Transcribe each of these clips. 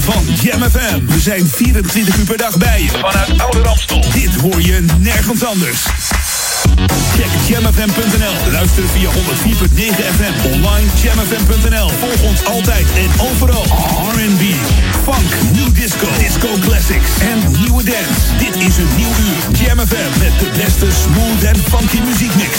van Jam FM. We zijn 24 uur per dag bij je. Vanuit Oude Ramstel. Dit hoor je nergens anders. Check jamfm.nl. Luister via 104.9 FM. Online jamfm.nl. Volg ons altijd en overal. R&B, funk, new disco, disco classics en nieuwe dance. Dit is een nieuw uur. Jam FM met de beste smooth en funky muziekmix.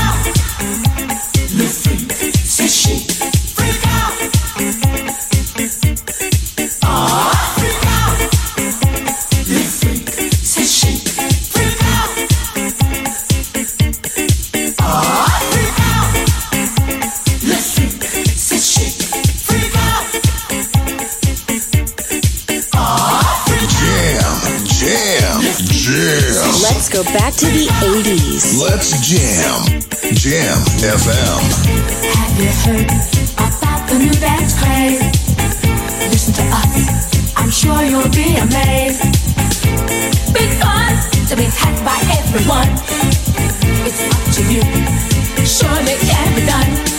back to the 80s. Let's jam. Jam FM. Have you heard about the new dance craze? Listen to us, I'm sure you'll be amazed. Big fun to be had by everyone. It's up to you, surely can be done.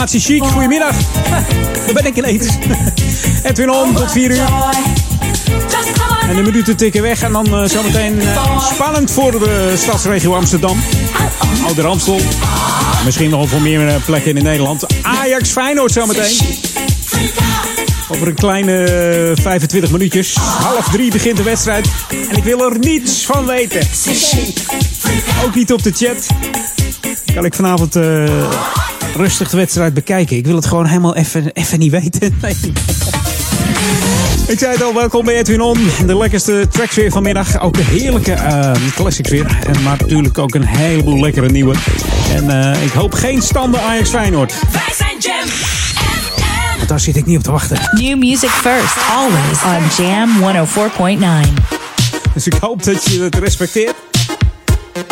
Formatie chic, goedemiddag. Daar ben ik ineens. Edwin On, tot 4 uur. En de minuten tikken weg. En dan uh, zometeen uh, spannend voor de stadsregio Amsterdam. Oude Amstel. Misschien nog voor meer plekken in Nederland. Ajax Feyenoord zometeen. Over een kleine 25 minuutjes. Half drie begint de wedstrijd. En ik wil er niets van weten. Ook niet op de chat. Kan ik vanavond rustig de wedstrijd bekijken. Ik wil het gewoon helemaal even, even niet weten. Nee. Ik zei het al, welkom bij Edwin On. De lekkerste tracks weer vanmiddag. Ook een heerlijke uh, classics weer. En maar natuurlijk ook een heleboel lekkere nieuwe. En uh, ik hoop geen standen Ajax Feyenoord. Wij zijn Jam Want daar zit ik niet op te wachten. New music first, always on Jam 104.9. Dus ik hoop dat je het respecteert.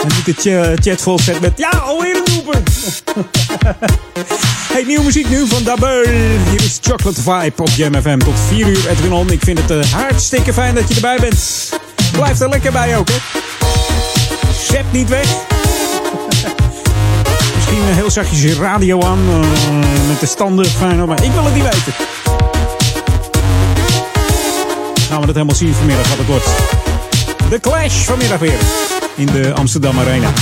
En niet de chat vol met ja, alweer een doelpunt. hey, nieuwe muziek nu van Dabeul. Hier is Chocolate Vibe op Jam FM tot 4 uur. Edwin On, ik vind het uh, hartstikke fijn dat je erbij bent. Blijf er lekker bij ook, hè. Zet niet weg. Misschien uh, heel zachtjes je radio aan. Uh, met de standen fijn, maar ik wil het niet weten. Gaan we het helemaal zien vanmiddag wat het wordt. De Clash vanmiddag weer in de Amsterdam Arena.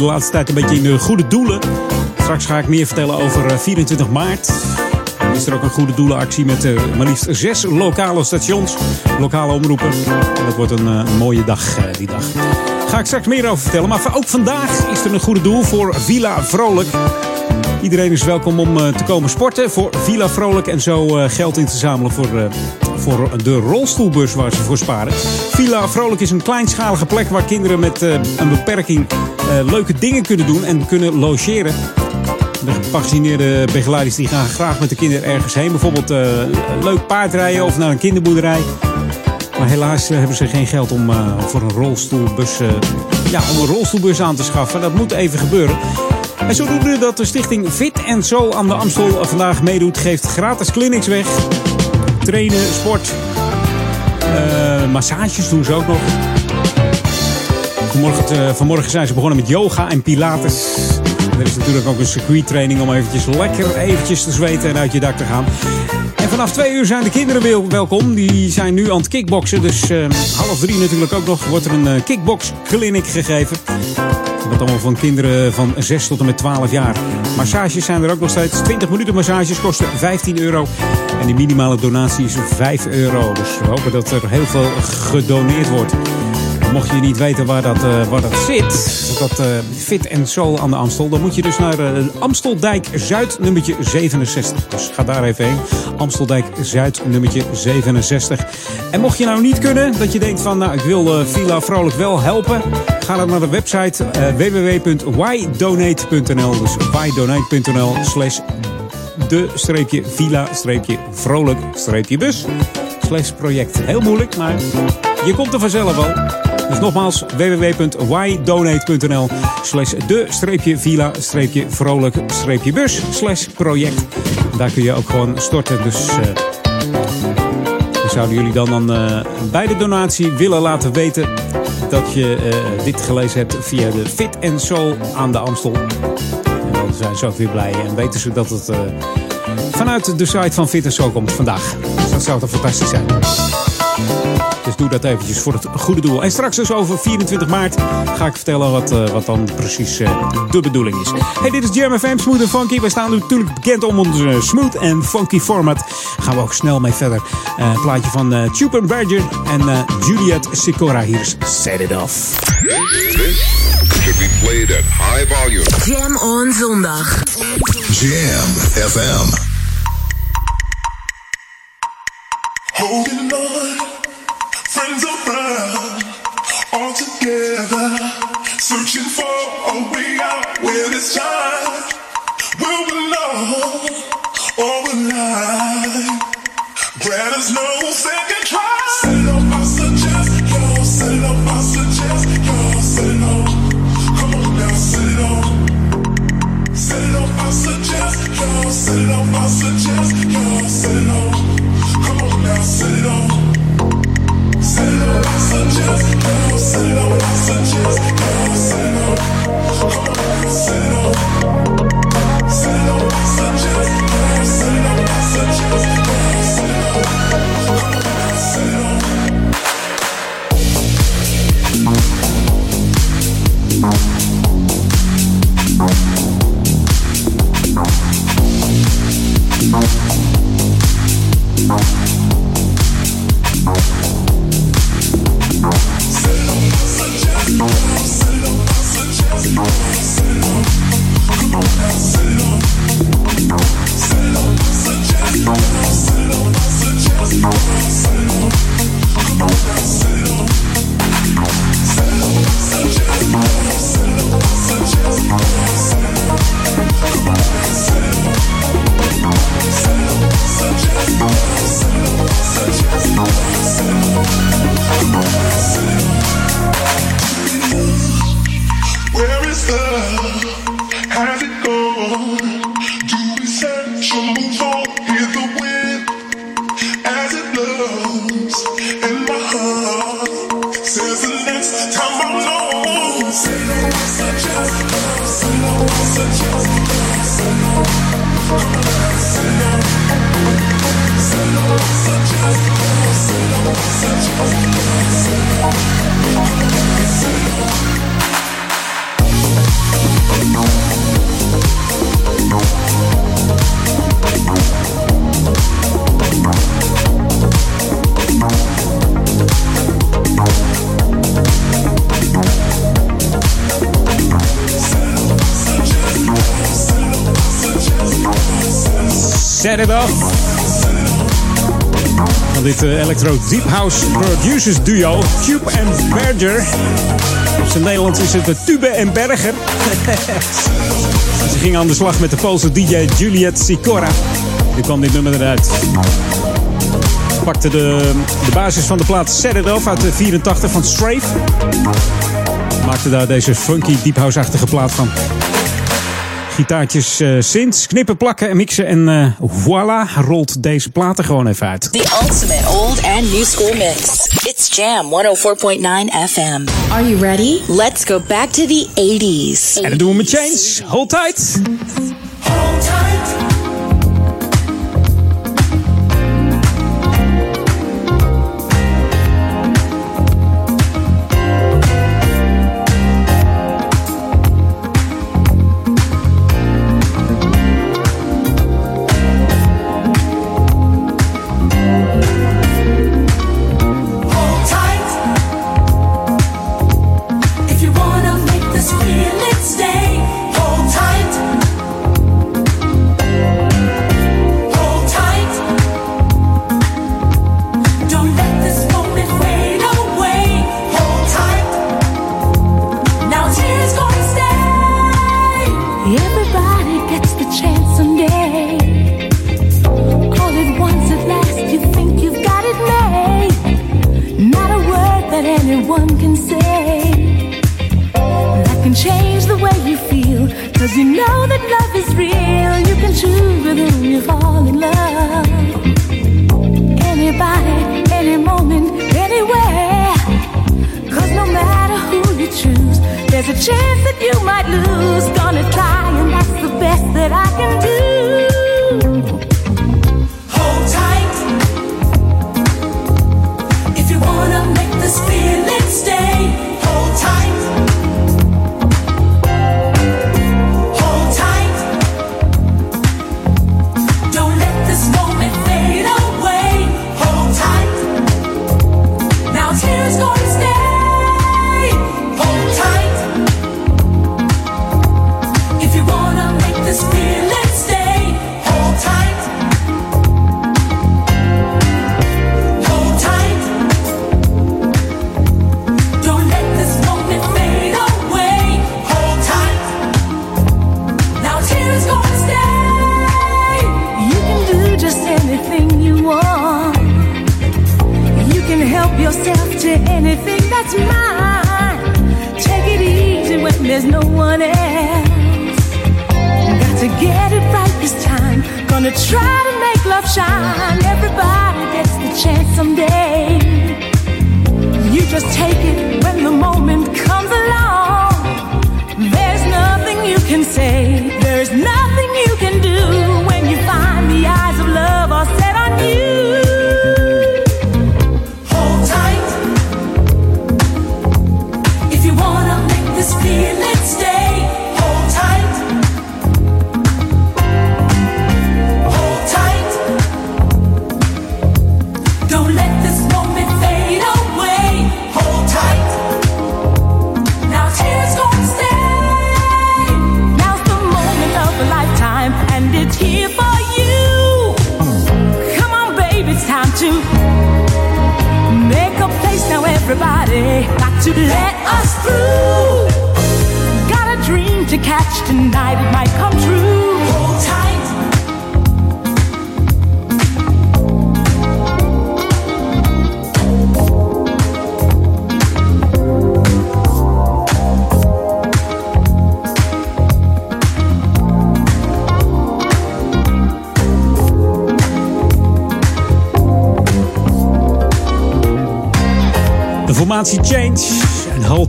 De laatste tijd een beetje in de goede doelen. Straks ga ik meer vertellen over 24 eh, maart. Dan is er ook een goede doelenactie met uh, maar liefst zes lokale stations, lokale omroepen. En dat wordt een, mooie dag, die dag. Ga ik straks meer over vertellen. Maar ook vandaag is er een goede doel voor Villa Vrolijk. Iedereen is welkom om te komen sporten voor Villa Vrolijk en zo geld in te zamelen voor, voor de rolstoelbus waar ze voor sparen. Villa Vrolijk is een kleinschalige plek waar kinderen met een beperking leuke dingen kunnen doen en kunnen logeren. De gepassioneerde begeleiders die gaan graag met de kinderen ergens heen. Bijvoorbeeld uh, leuk paardrijden of naar een kinderboerderij. Maar helaas uh, hebben ze geen geld om voor een rolstoelbus, ja, om een rolstoelbus aan te schaffen. Dat moet even gebeuren. En zodoende dat de stichting Fit Soul aan de Amstel vandaag meedoet, geeft gratis clinics weg. Trainen, sport, massages doen ze ook nog. Vanmorgen, uh, vanmorgen zijn ze begonnen met yoga en pilates. er is natuurlijk ook een circuittraining om eventjes lekker eventjes te zweten en uit je dak te gaan. En vanaf twee uur zijn de kinderen welkom. Die zijn nu aan het kickboksen. Dus uh, half drie natuurlijk ook nog wordt er een uh, kickbox clinic gegeven. Dat allemaal van kinderen van 6 tot en met 12 jaar. Massages zijn er ook nog steeds. 20 minuten massages kosten 15 euro. En de minimale donatie is 5 euro. Dus we hopen dat er heel veel gedoneerd wordt. Mocht je niet weten waar dat, uh, waar dat zit, dat uh, Fit en Soul aan de Amstel, dan moet je dus naar uh, Amsteldijk Zuid nummertje 67. Dus ga daar even heen. Amsteldijk Zuid nummertje 67. En mocht je nou niet kunnen, dat je denkt van, nou ik wil Villa Vrolijk wel helpen, ga dan naar de website www.whydonate.nl. Dus whydonate.nl slash de streepje villa streepje vrolijk streepje bus slash project. Heel moeilijk, maar je komt er vanzelf al. Dus nogmaals www.whydonate.nl slash de streepje villa streepje vrolijk streepje bus slash project. Daar kun je ook gewoon storten. Dus uh, zouden jullie dan, dan uh, bij de donatie willen laten weten dat je uh, dit gelezen hebt via de Fit Soul aan de Amstel. En dan zijn ze ook weer blij en weten ze dat het vanuit de site van Fit Soul komt vandaag. Dus dat zou toch fantastisch zijn. Dus doe dat eventjes voor het goede doel. En straks dus over 24 maart ga ik vertellen wat, uh, wat dan precies uh, de bedoeling is. Hey, dit is Jam FM Smooth Funky. Wij staan natuurlijk bekend om onze smooth en funky format. Gaan we ook snel mee verder. Uh, plaatje van uh, Chupa Badger en Juliet Sikora. Hier is Set It Off. This should be played at high volume. Jam on zondag. Jam FM. Holding on, this time will belong all alive. Grant us no second try. Set up, I suggest, yo, set up, I suggest, yo, set up. Come on now, set it on. Set it up, I suggest, yo, set it up, I suggest, yo, set it on. Come on now, set it on. Set it up, I suggest, yo, set it up, I suggest, yo, set it on. Electro Deep House Producers duo, Cube and Berger. Op zijn Nederlands is het de Tube en Berger. Ze gingen aan de slag met de Poolse DJ Juliet Sikora. Die kwam dit nummer eruit. Pakte de, de basis van de plaat Off uit de 84 van Strafe. Maakte daar deze funky deep house-achtige plaat van. Gitaartjes, uh, knippen, plakken en mixen. En voila, voilà, rolt deze platen gewoon even uit. The ultimate old and new school mix. It's Jam 104.9 FM. Are you ready? Let's go back to the 80s. En dan doen we met Chains. Hold tight.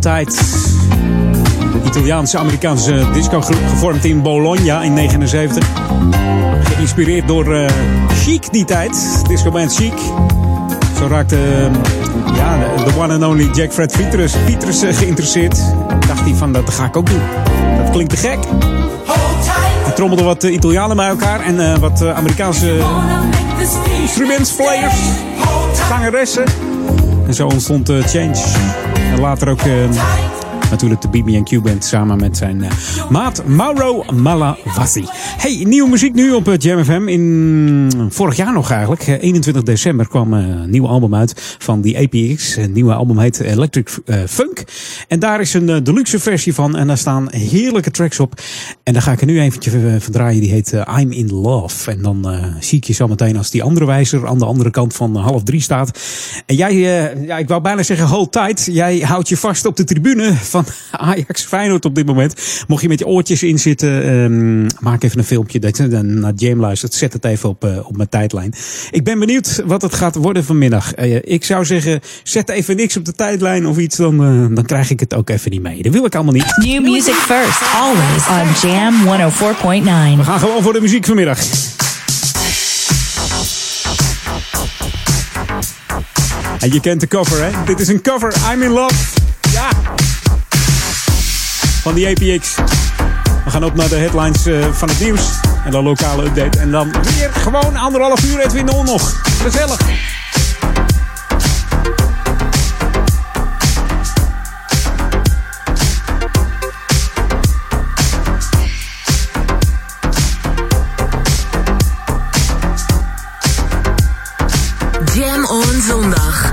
altijd. De Italiaanse-Amerikaanse discogroep gevormd in Bologna in 79. Geïnspireerd door eh, Chic die tijd, disco discoband Chic. Zo raakte ehm, ja, de one and only Jack Fred Pietrus, Pietrus eh, geïnteresseerd. Dacht hij van, dat ga ik ook doen. Dat klinkt te gek. Hij trommelde wat eh, Italianen bij elkaar en wat Amerikaanse instruments, players, zangeressen. En zo ontstond Change later ook eh, natuurlijk de BBQ Band samen met zijn eh, maat Mauro Malavasi. Hey, nieuwe muziek nu op eh, het FM. In vorig jaar nog eigenlijk, 21 december kwam een nieuw album uit van die APX. Een nieuwe album heet Electric Funk. En daar is een deluxe versie van en daar staan heerlijke tracks op. En daar ga ik er nu eventje van draaien. Die heet eh, I'm in Love. En dan eh, zie ik je zo meteen als die andere wijzer aan de andere kant van eh, half drie staat. En jij, ja, ik wou bijna zeggen hold tight. Jij houdt je vast op de tribune van Ajax Feyenoord op dit moment. Mocht je met je oortjes in zitten, ehm, maak even een filmpje. Dat je naar Jam luistert. Zet het even op, op mijn tijdlijn. Ik ben benieuwd wat het gaat worden vanmiddag. ik zou zeggen, zet even niks op de tijdlijn of iets. Dan, dan krijg ik het ook even niet mee. Dat wil ik allemaal niet. New music first. Always on Jam 104.9. We gaan gewoon voor de muziek vanmiddag. Je kent de cover, hè? Dit is een cover. I'm in love. Ja. Van die APX. We gaan op naar de headlines uh, van het nieuws. En de lokale update. En dan weer gewoon anderhalf uur Edwin On nog. Gezellig. Zondag.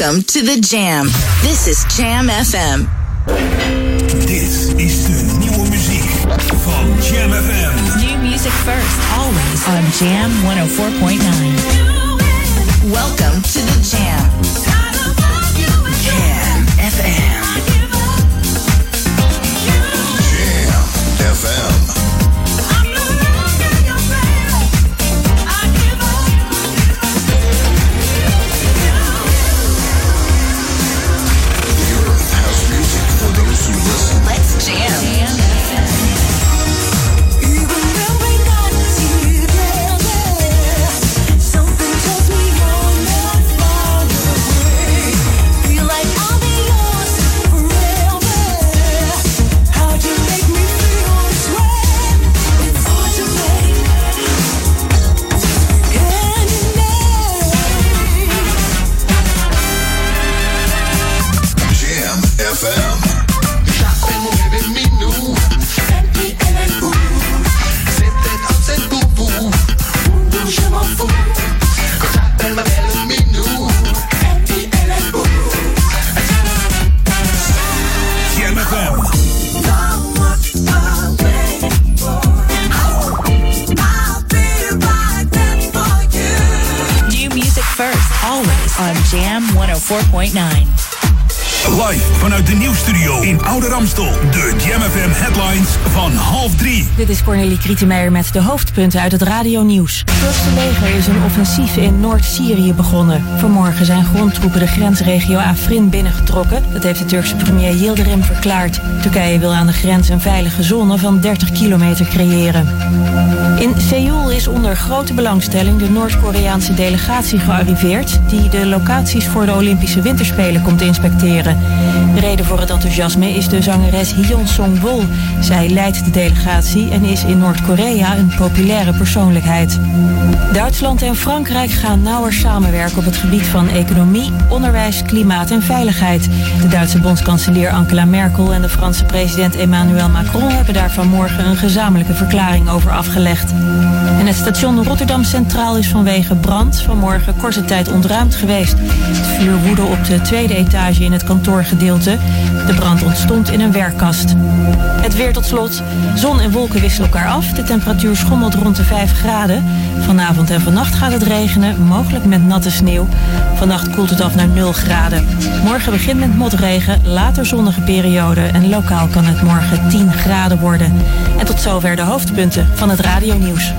Welcome to the Jam. This is Jam FM. Dit is de nieuwe muziek van Jam FM. New music first, always on Jam 104.9. Welcome to the 104.9. Nieuwsstudio in Oude Ramstel. De Jam FM headlines van half drie. Dit is Cornelie Krietenmeijer met de hoofdpunten uit het radionieuws. Het Turkse leger is een offensief in Noord-Syrië begonnen. Vanmorgen zijn grondtroepen de grensregio Afrin binnengetrokken. Dat heeft de Turkse premier Yildirim verklaard. Turkije wil aan de grens een veilige zone van 30 kilometer creëren. In Seoul is onder grote belangstelling de Noord-Koreaanse delegatie gearriveerd... die de locaties voor de Olympische Winterspelen komt inspecteren. De reden voor het enthousiasme is de zangeres Hyun Song-wol. Zij leidt de delegatie en is in Noord-Korea een populaire persoonlijkheid. Duitsland en Frankrijk gaan nauwer samenwerken op het gebied van economie, onderwijs, klimaat en veiligheid. De Duitse bondskanselier Angela Merkel en de Franse president Emmanuel Macron hebben daar vanmorgen een gezamenlijke verklaring over afgelegd. Het station Rotterdam Centraal is vanwege brand vanmorgen korte tijd ontruimd geweest. Het vuur woedde op de tweede etage in het kantoorgedeelte. De brand ontstond in een werkkast. Het weer tot slot. Zon en wolken wisselen elkaar af. De temperatuur schommelt rond de 5 graden. Vanavond en vannacht gaat het regenen, mogelijk met natte sneeuw. Vannacht koelt het af naar 0 graden. Morgen begint met motregen, later zonnige periode en lokaal kan het morgen 10 graden worden. En tot zover de hoofdpunten van het radionieuws.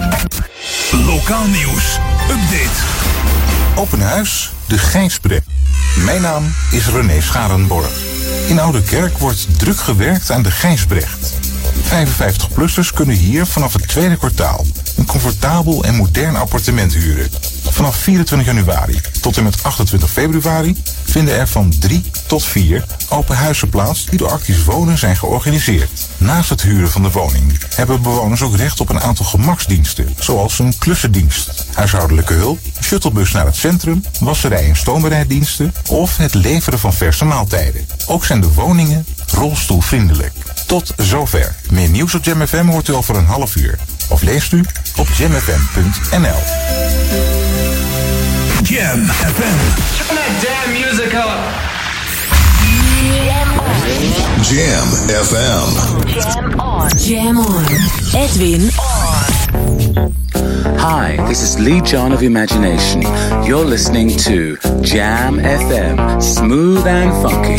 Lokaal nieuws. Update. Open huis, de Gijsbrecht. Mijn naam is René Scharenborg. In Oude Kerk wordt druk gewerkt aan de Gijsbrecht. 55-plussers kunnen hier vanaf het tweede kwartaal een comfortabel en modern appartement huren. Vanaf 24 januari tot en met 28 februari vinden er van 3 tot 4 open huizen plaats die door Actief Wonen zijn georganiseerd. Naast het huren van de woning hebben bewoners ook recht op een aantal gemaksdiensten, zoals een klussendienst, huishoudelijke hulp, shuttlebus naar het centrum, wasserij- en stoombereiddiensten of het leveren van verse maaltijden. Ook zijn de woningen rolstoelvriendelijk. Tot zover. Meer nieuws op Jam FM hoort u over een half uur. Of leest u op jamfm.nl. Jam FM. Turn that damn music up. Jam FM. Jam on. Jam on. Edwin on. Hi, this is Lee John of Imagination. You're listening to Jam FM, smooth and funky.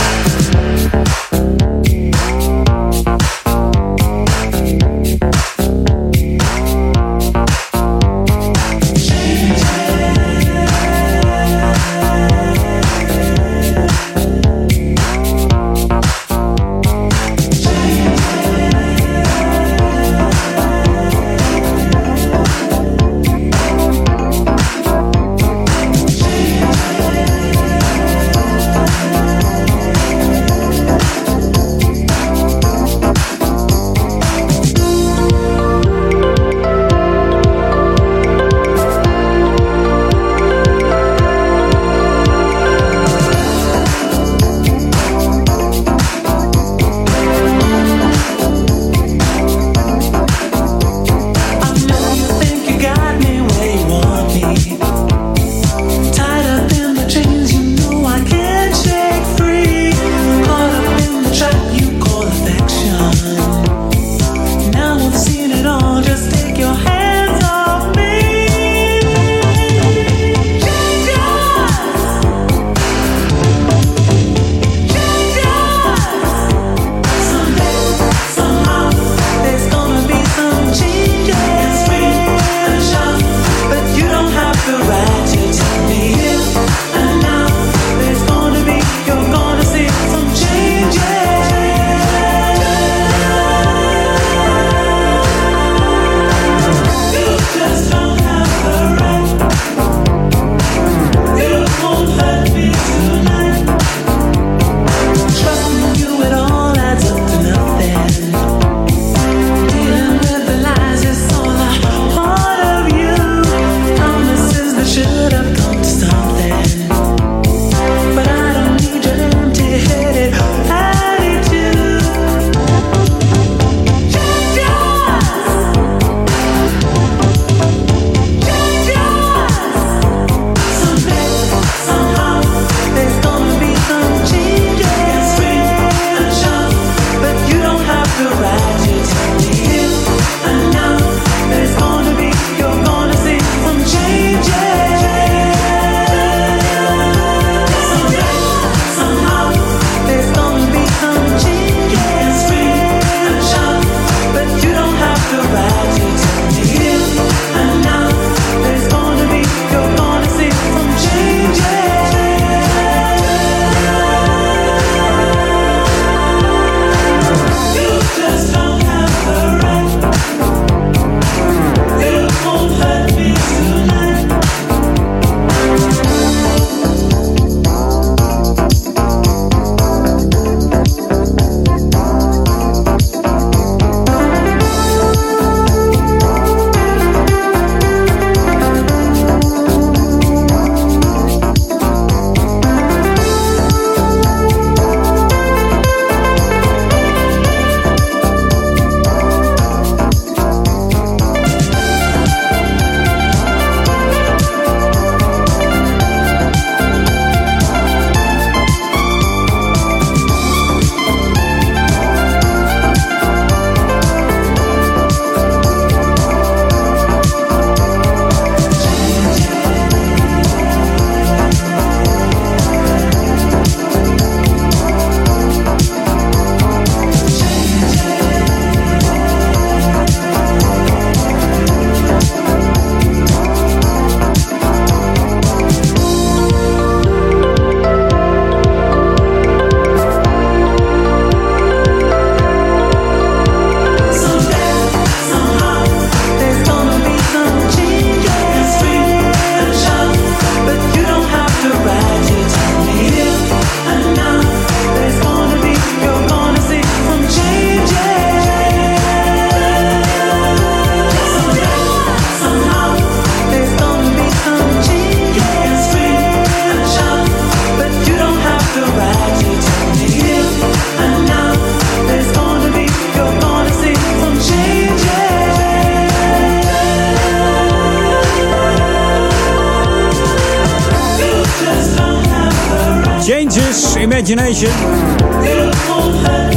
Imagination.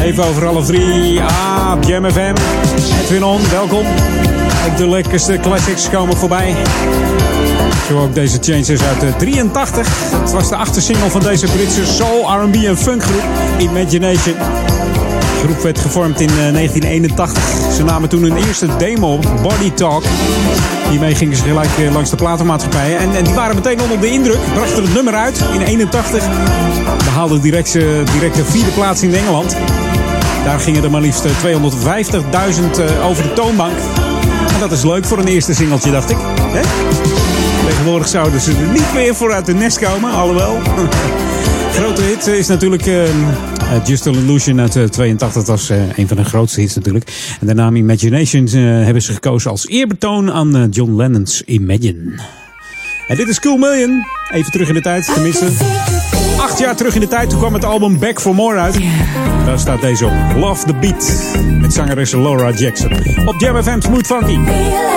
Even over half drie. Ah, Jam FM. Edwin On, welkom. Ook de lekkerste classics komen voorbij. Zo ook deze Changes uit 83. Het was de achtersingle van deze Britse soul, R&B en funkgroep Imagination. Groep werd gevormd in 1981. Ze namen toen hun eerste demo op, Body Talk. Hiermee gingen ze gelijk langs de platenmaatschappijen. En, en die waren meteen onder de indruk. Brachten het nummer uit in 81. Behaalden direct, direct de vierde plaats in Engeland. Daar gingen er maar liefst 250.000 over de toonbank. En dat is leuk voor een eerste singeltje, dacht ik. Hè? Tegenwoordig zouden ze er niet meer voor uit de nest komen, alhoewel. Grote hit is natuurlijk uh, Just a Illusion uit uh, 82. Dat was uh, een van de grootste hits natuurlijk. En de naam Imagination hebben ze gekozen als eerbetoon aan John Lennon's Imagine. En dit is Cool Million. Even terug in de tijd, tenminste. Acht jaar terug in de tijd, toen kwam het album Back for More uit. Daar staat deze op. Love the Beat. Met zangeres Laura Jackson. Op Jam FM Smooth Funky.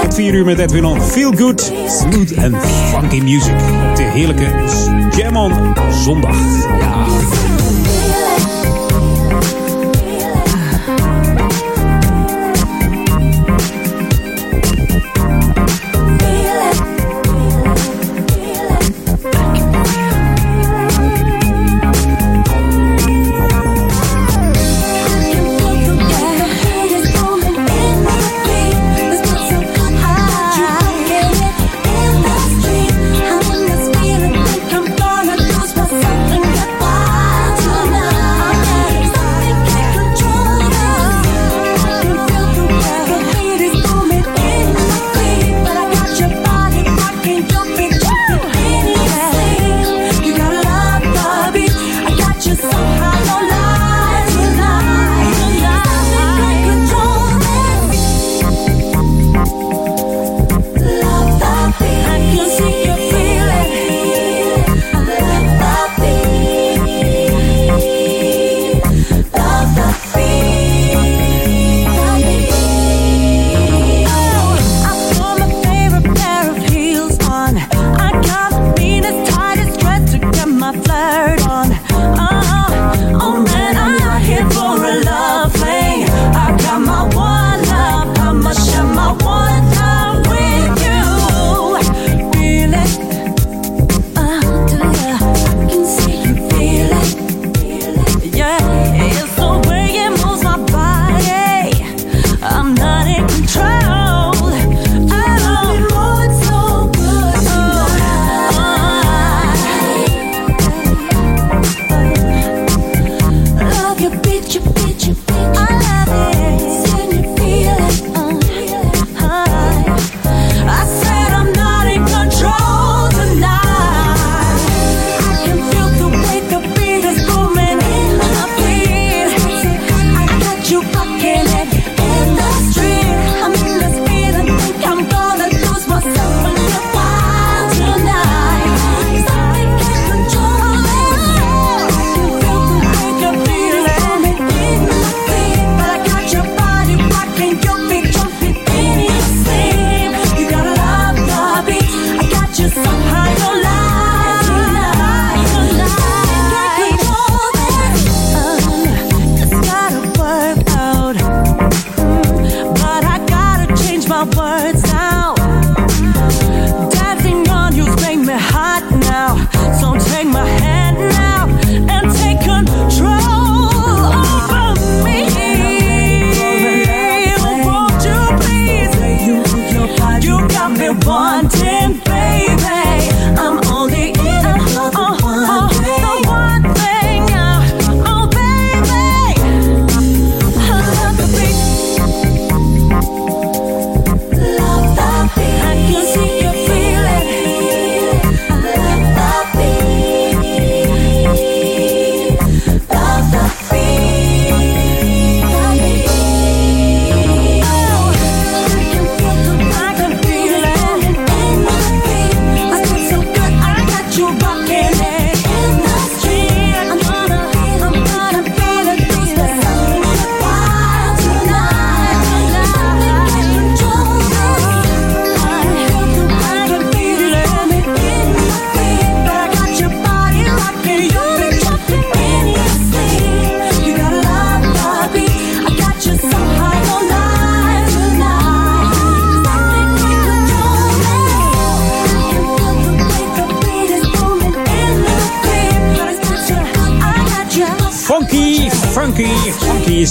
Het 4 uur met Edwin On. Feel good, smooth and funky music. Op de heerlijke Jam On zondag. Ja.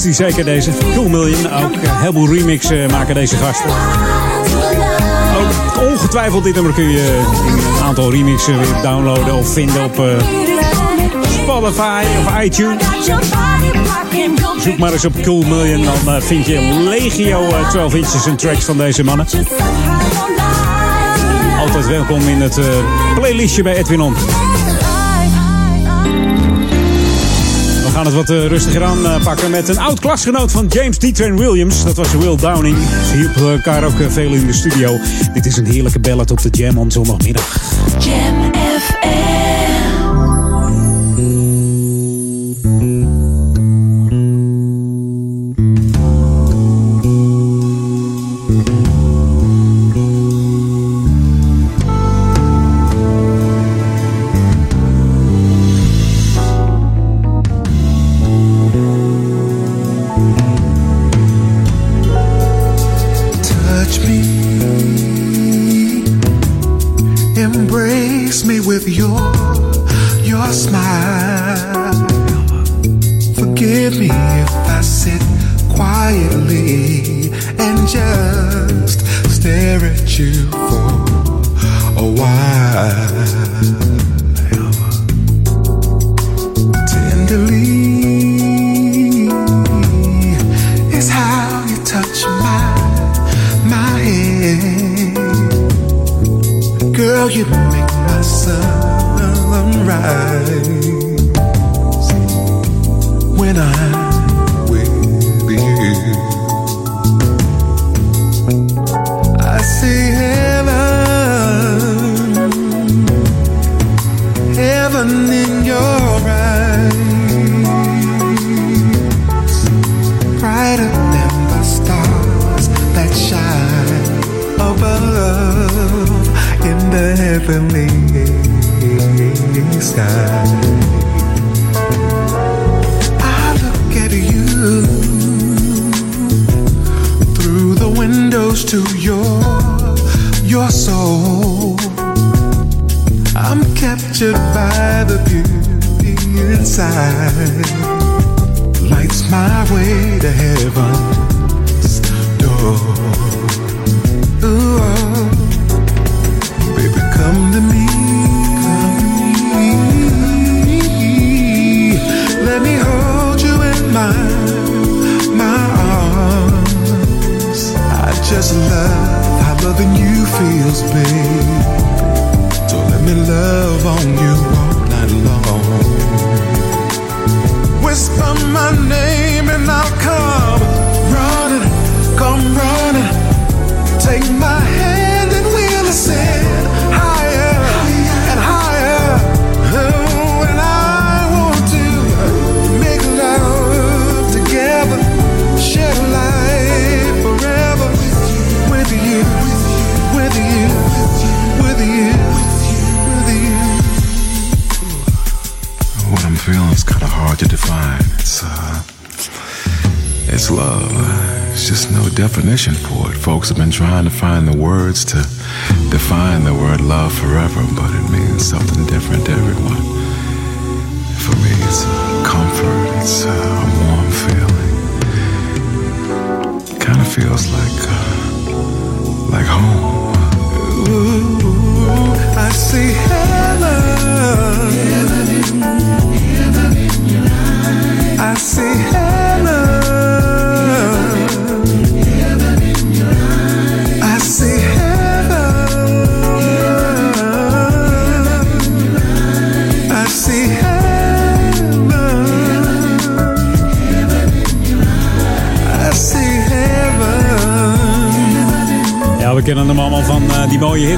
Die zeker deze. Cool Million. Ook een heleboel remix uh, maken deze gasten. Ook ongetwijfeld dit nummer kun je in een aantal remixen weer downloaden of vinden op Spotify of iTunes. Zoek maar eens op Cool Million, dan vind je legio 12 inches en tracks van deze mannen. Altijd welkom in het playlistje bij Edwin On. Gaan het wat uh, rustiger aanpakken met een oud klasgenoot van James D. Williams. Dat was Will Downing. Ze hielpen elkaar ook uh, veel in de studio. Dit is een heerlijke ballad op de Jam on zondagmiddag. Jam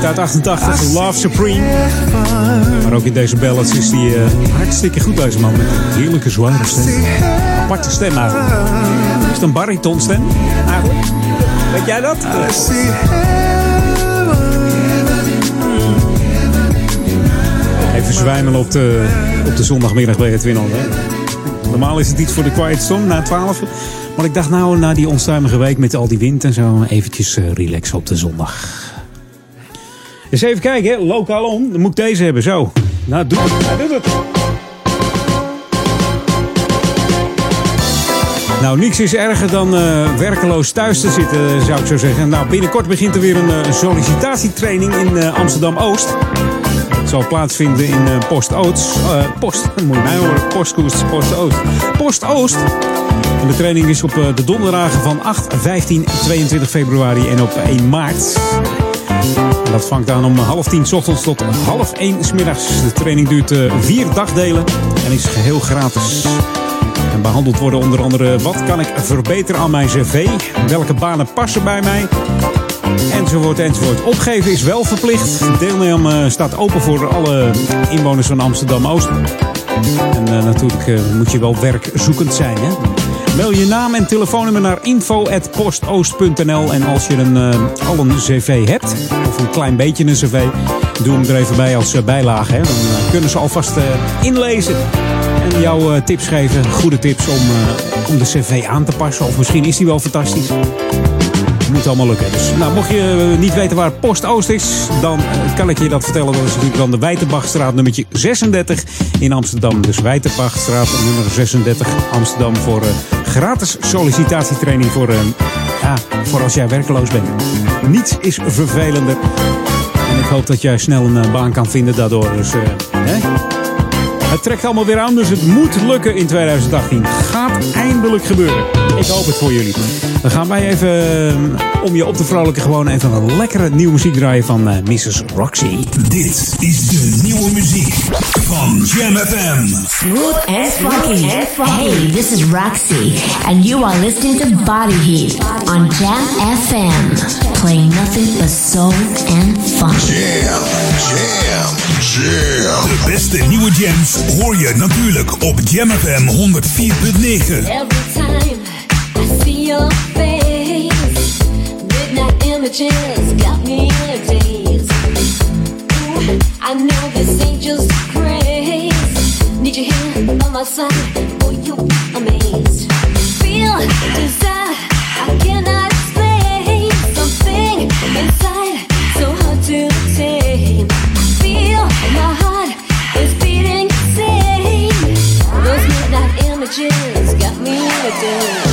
uit 88, Love Supreme. Maar ook in deze ballads is hij uh, hartstikke goed, deze man. Met heerlijke zware stem. Aparte stem eigenlijk. Is het een baritonstem eigenlijk? Weet jij dat? Even zwijmelen op de, op de zondagmiddag bij het winnen. Normaal is het iets voor de Quiet Storm na 12. Maar ik dacht nou, na die onstuimige week met al die wind en zo, eventjes uh, relaxen op de zondag. Eens even kijken, lokaal om. Dan moet ik deze hebben, zo. Nou, doe het. Nou, het. Nou, niks is erger dan uh, werkeloos thuis te zitten, zou ik zo zeggen. Nou, binnenkort begint er weer een uh, sollicitatietraining in uh, Amsterdam-Oost. Het zal plaatsvinden in Post-Oost. Post, moet je mij horen. Postkoers, Post-Oost. Post-Oost. En de training is op de donderdagen van 8, 15, 22 februari en op 1 maart. Dat vangt aan om half tien s ochtends tot half één s middags. De training duurt vier dagdelen en is geheel gratis. En behandeld worden onder andere wat kan ik verbeteren aan mijn cv? Welke banen passen bij mij? Enzovoort, enzovoort. Opgeven is wel verplicht. Deelnemen staat open voor alle inwoners van Amsterdam-Oost. En uh, natuurlijk moet je wel werkzoekend zijn. Hè? Mail je naam en telefoonnummer naar info.postoost.nl. En als je een, uh, al een cv hebt, of een klein beetje een cv, doe hem er even bij als bijlage. Hè? Dan kunnen ze alvast inlezen en jou tips geven. Goede tips om, om de cv aan te passen. Of misschien is die wel fantastisch. Moet allemaal lukken. Dus nou, mocht je niet weten waar Post Oost is, dan uh, kan ik je dat vertellen. Dat is natuurlijk dan de Wijtenbachstraat nummertje 36 in Amsterdam. Dus Wijtenbachstraat nummer 36 Amsterdam voor gratis sollicitatietraining voor, ja, voor als jij werkeloos bent. Niets is vervelender. En ik hoop dat jij snel een baan kan vinden daardoor. Dus, hè? Het trekt allemaal weer aan, dus het moet lukken in 2018. Gaat eindelijk gebeuren. Ik hoop het voor jullie. Dan gaan wij even, om je op te vrolijken, gewoon even een lekkere nieuwe muziek draaien van uh, Mrs. Roxy. Dit is de nieuwe muziek van Jam FM. Smooth and funky. Hey, this is Roxy, and you are listening to Body Heat on Jam FM. Playing nothing but soul and fun. Jam, jam, jam. De beste nieuwe jams hoor je natuurlijk op Jam FM 104.9. your face, midnight images got me in a daze. Ooh, I know this ain't just. Need by my side, oh you amazed. Feel desire, I cannot explain. Something inside, so hard to tame. Feel my heart is beating insane. Those midnight images got me in a daze.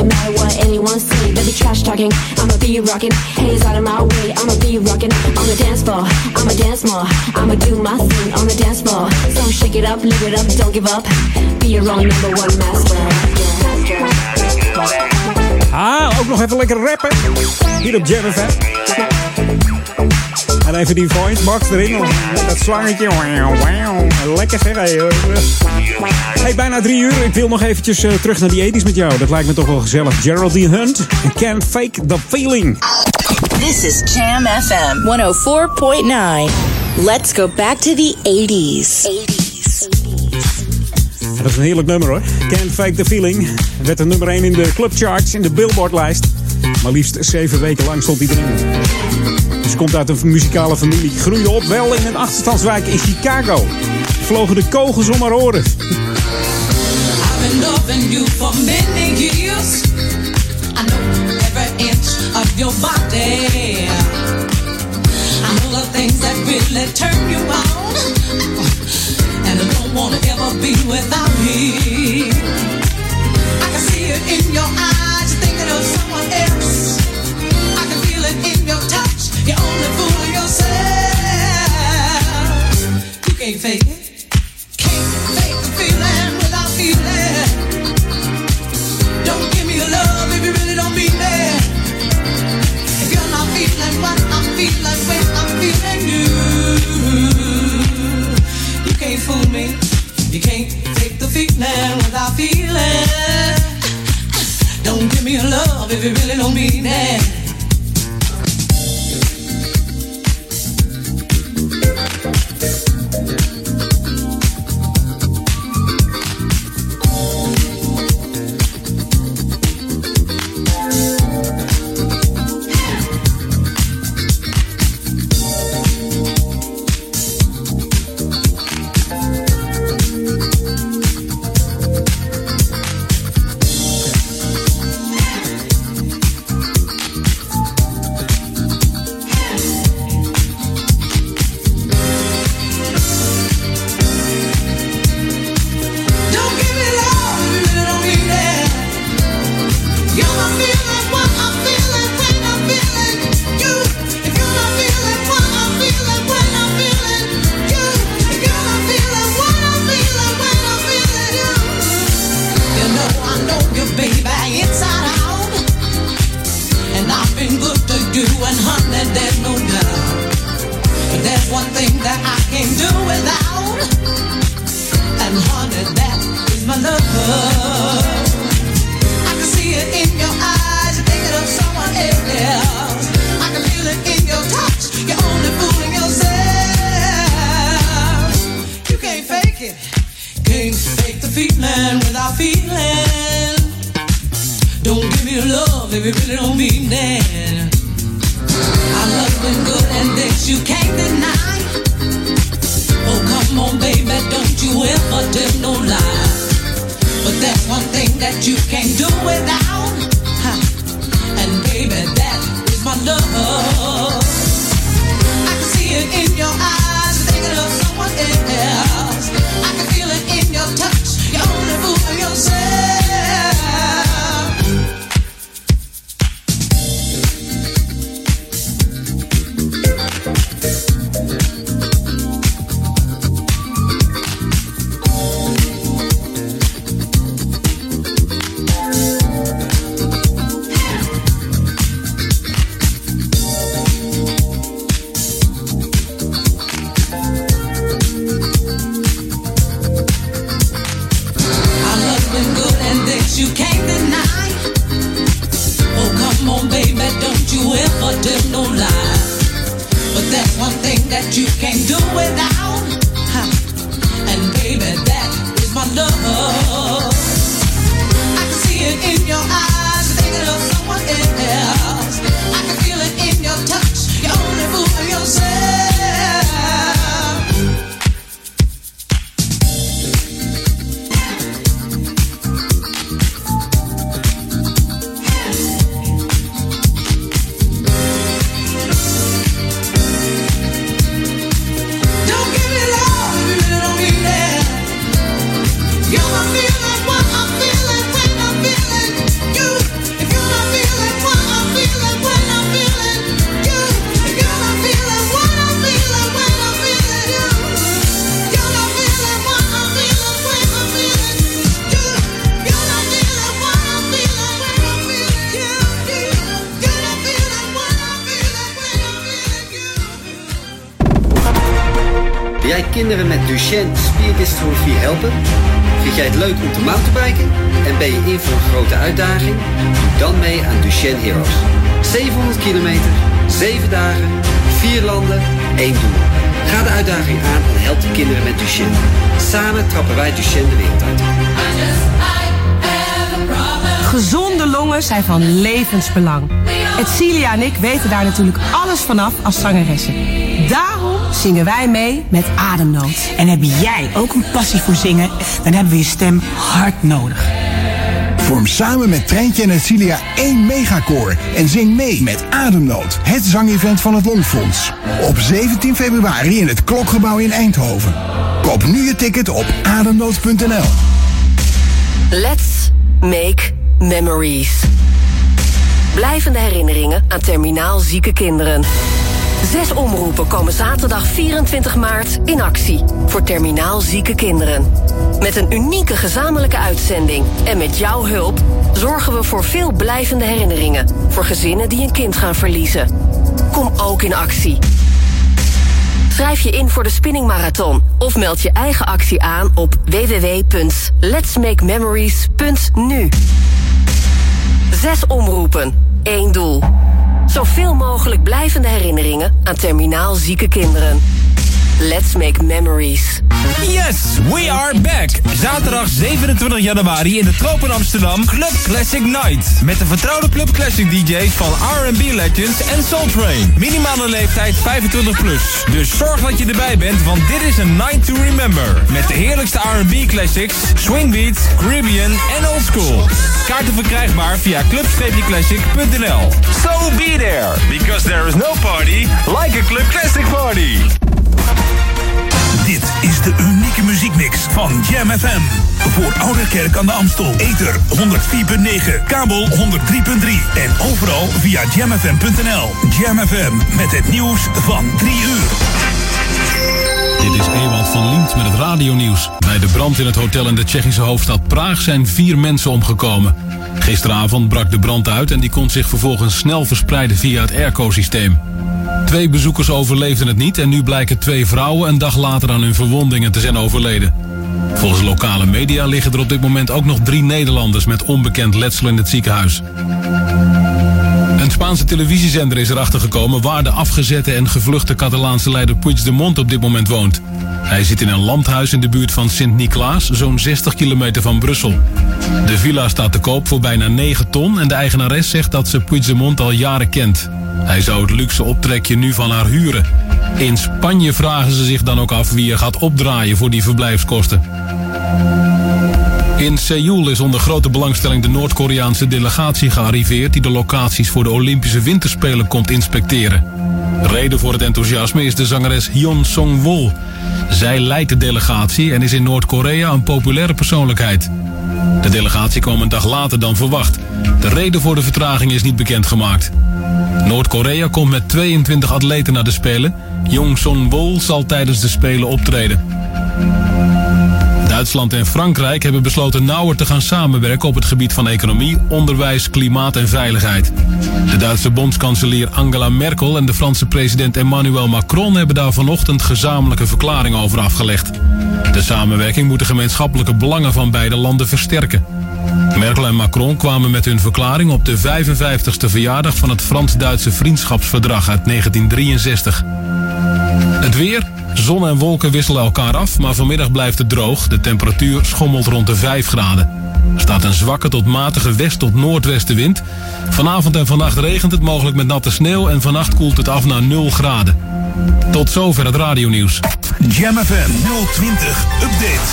What anyone say. Baby, trash talking, I'ma be rocking. Hands out of my way, I'ma be rocking. On the dance floor, I'ma dance more. I'ma do my thing on the dance floor. So shake it up, live it up, don't give up. Be your own number one master. Ah, ook nog even lekker rappen. Hier op Jam. En even die voice box erin. Dat slangetje. Lekker zeg. Hey, hey, bijna drie uur. Ik wil nog eventjes uh, terug naar die ethisch met jou. Dat lijkt me toch wel gezellig. Geraldine Hunt. Can't fake the feeling. This is Jam FM 104.9. Let's go back to the 80s. 80s. Dat is een heerlijk nummer hoor. Can't Fake the Feeling. Werd een nummer 1 in de clubcharts, in de Billboard-lijst. Maar liefst zeven weken lang stond hij erin. Ze komt uit een muzikale familie. Groeide op wel in een achterstandswijk in Chicago. Vlogen de kogels om haar oren. I know every inch of your body. Can't fake it. Can't fake the feeling without feeling. Don't give me your love if you really don't mean it. If you're not feeling what I'm feeling when I'm feeling you, you can't fool me. You can't fake the feeling without feeling. Don't give me your love if you really don't mean it. Levensbelang. Etcilia en ik weten daar natuurlijk alles vanaf als zangeressen. Daarom zingen wij mee met Ademnood. En heb jij ook een passie voor zingen, dan hebben we je stem hard nodig. Vorm samen met Treintje en Etcilia één megakoor en zing mee met Ademnood, het zangevent van het Longfonds. Op 17 februari in het Klokgebouw in Eindhoven. Koop nu je ticket op ademnood.nl. Let's make memories. Blijvende herinneringen aan terminaal zieke kinderen. Zes omroepen komen zaterdag 24 maart in actie voor terminaal zieke kinderen. Met een unieke gezamenlijke uitzending en met jouw hulp zorgen we voor veel blijvende herinneringen voor gezinnen die een kind gaan verliezen. Kom ook in actie. Schrijf je in voor de spinningmarathon of meld je eigen actie aan op www.letsmakememories.nu. Zes omroepen, één doel. Zoveel mogelijk blijvende herinneringen aan terminaal zieke kinderen. Let's make memories. Yes, we are back. Zaterdag 27 januari in de Tropen Amsterdam Club Classic Night. Met de vertrouwde Club Classic DJ's van R&B Legends en Soul Train. Minimale leeftijd 25 plus. Dus zorg dat je erbij bent, want dit is een night to remember. Met de heerlijkste R&B classics, swing beats, Caribbean en old school. Kaarten verkrijgbaar via club-classic.nl. So be there, because there is no party like a Club Classic party. De unieke muziekmix van Jam FM. Voor Ouderkerk aan de Amstel. Ether 104.9, kabel 103.3 en overal via jamfm.nl. Jam FM met het nieuws van 3 uur. Dit is Ewald van Liemt met het radionieuws. Bij de brand in het hotel in de Tsjechische hoofdstad Praag zijn vier mensen omgekomen. Gisteravond brak de brand uit en die kon zich vervolgens snel verspreiden via het airco-systeem. Twee bezoekers overleefden het niet en nu blijken twee vrouwen een dag later aan hun verwondingen te zijn overleden. Volgens lokale media liggen er op dit moment ook nog drie Nederlanders met onbekend letsel in het ziekenhuis. Een Spaanse televisiezender is erachter gekomen waar de afgezette en gevluchte Catalaanse leider Puigdemont op dit moment woont. Hij zit in een landhuis in de buurt van Sint-Niklaas, zo'n 60 kilometer van Brussel. De villa staat te koop voor bijna 9 ton en de eigenares zegt dat ze Puigdemont al jaren kent. Hij zou het luxe optrekje nu van haar huren. In Spanje vragen ze zich dan ook af wie er gaat opdraaien voor die verblijfskosten. In Seoul is onder grote belangstelling de Noord-Koreaanse delegatie gearriveerd... die de locaties voor de Olympische Winterspelen komt inspecteren. Reden voor het enthousiasme is de zangeres Hyun Song-wol. Zij leidt de delegatie en is in Noord-Korea een populaire persoonlijkheid. De delegatie kwam een dag later dan verwacht. De reden voor de vertraging is niet bekendgemaakt. Noord-Korea komt met 22 atleten naar de Spelen. Jong Son-wol zal tijdens de Spelen optreden. Duitsland en Frankrijk hebben besloten nauwer te gaan samenwerken op het gebied van economie, onderwijs, klimaat en veiligheid. De Duitse bondskanselier Angela Merkel en de Franse president Emmanuel Macron hebben daar vanochtend gezamenlijke verklaring over afgelegd. De samenwerking moet de gemeenschappelijke belangen van beide landen versterken. Merkel en Macron kwamen met hun verklaring op de 55ste verjaardag van het Frans-Duitse vriendschapsverdrag uit 1963. Het weer, zon en wolken wisselen elkaar af, maar vanmiddag blijft het droog. De temperatuur schommelt rond de 5 graden. Er staat een zwakke tot matige west- tot noordwestenwind. Vanavond en vannacht regent het mogelijk met natte sneeuw en vannacht koelt het af naar 0 graden. Tot zover het radionieuws. Jam FM 020 Update.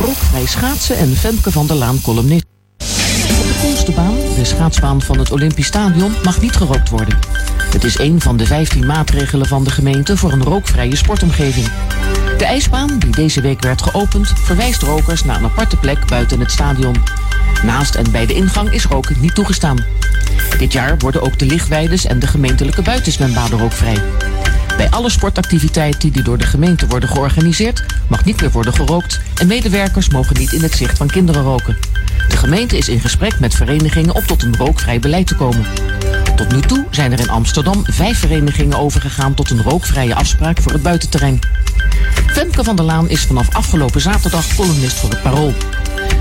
Rob bij schaatsen en Femke van der Laan columnist. Op de Koolstebaan, de schaatsbaan van het Olympisch Stadion, mag niet gerookt worden. Het is een van de 15 maatregelen van de gemeente voor een rookvrije sportomgeving. De ijsbaan, die deze week werd geopend, verwijst rokers naar een aparte plek buiten het stadion. Naast en bij de ingang is roken niet toegestaan. Dit jaar worden ook de lichtweides en de gemeentelijke buitenzwembaden rookvrij. Bij alle sportactiviteiten die door de gemeente worden georganiseerd, mag niet meer worden gerookt en medewerkers mogen niet in het zicht van kinderen roken. De gemeente is in gesprek met verenigingen om tot een rookvrij beleid te komen. Tot nu toe zijn er in Amsterdam vijf verenigingen overgegaan tot een rookvrije afspraak voor het buitenterrein. Femke van der Laan is vanaf afgelopen zaterdag columnist voor het Parool.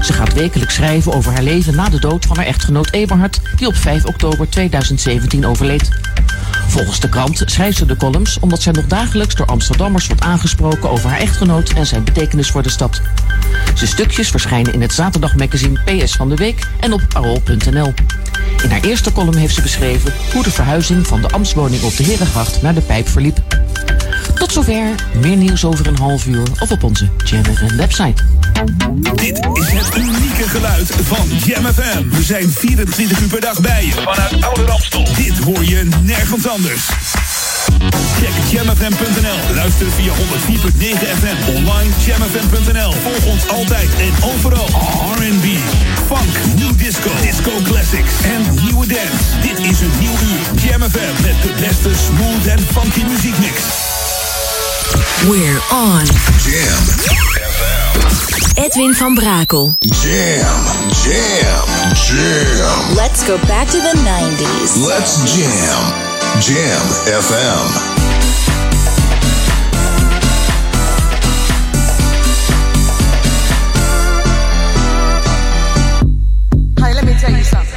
Ze gaat wekelijks schrijven over haar leven na de dood van haar echtgenoot Eberhard, die op 5 oktober 2017 overleed. Volgens de krant schrijft ze de columns omdat zij nog dagelijks door Amsterdammers wordt aangesproken over haar echtgenoot en zijn betekenis voor de stad. Zijn stukjes verschijnen in het zaterdagmagazine PS van de Week en op parool.nl. In haar eerste column heeft ze beschreven hoe de verhuizing van de ambtswoning op de Herengracht naar de Pijp verliep. Tot zover, meer nieuws over een half uur of op onze Jam FM website. Dit is het unieke geluid van Jam FM. We zijn 24 uur per dag bij je vanuit Oude Ramstel. Dit hoor je nergens anders. Check jamfm.nl. Luister via 104.9 FM. Online jamfm.nl. Volg ons altijd en overal. R&B, funk, new disco, disco classics en nieuwe dance. Dit is een nieuw uur. Jam FM met de beste smooth en funky muziekmix. We're on. Jam. FM. Edwin van Brakel. Jam, jam, jam. Let's go back to the 90s. Let's jam. Jam FM. Hey, let me tell you something.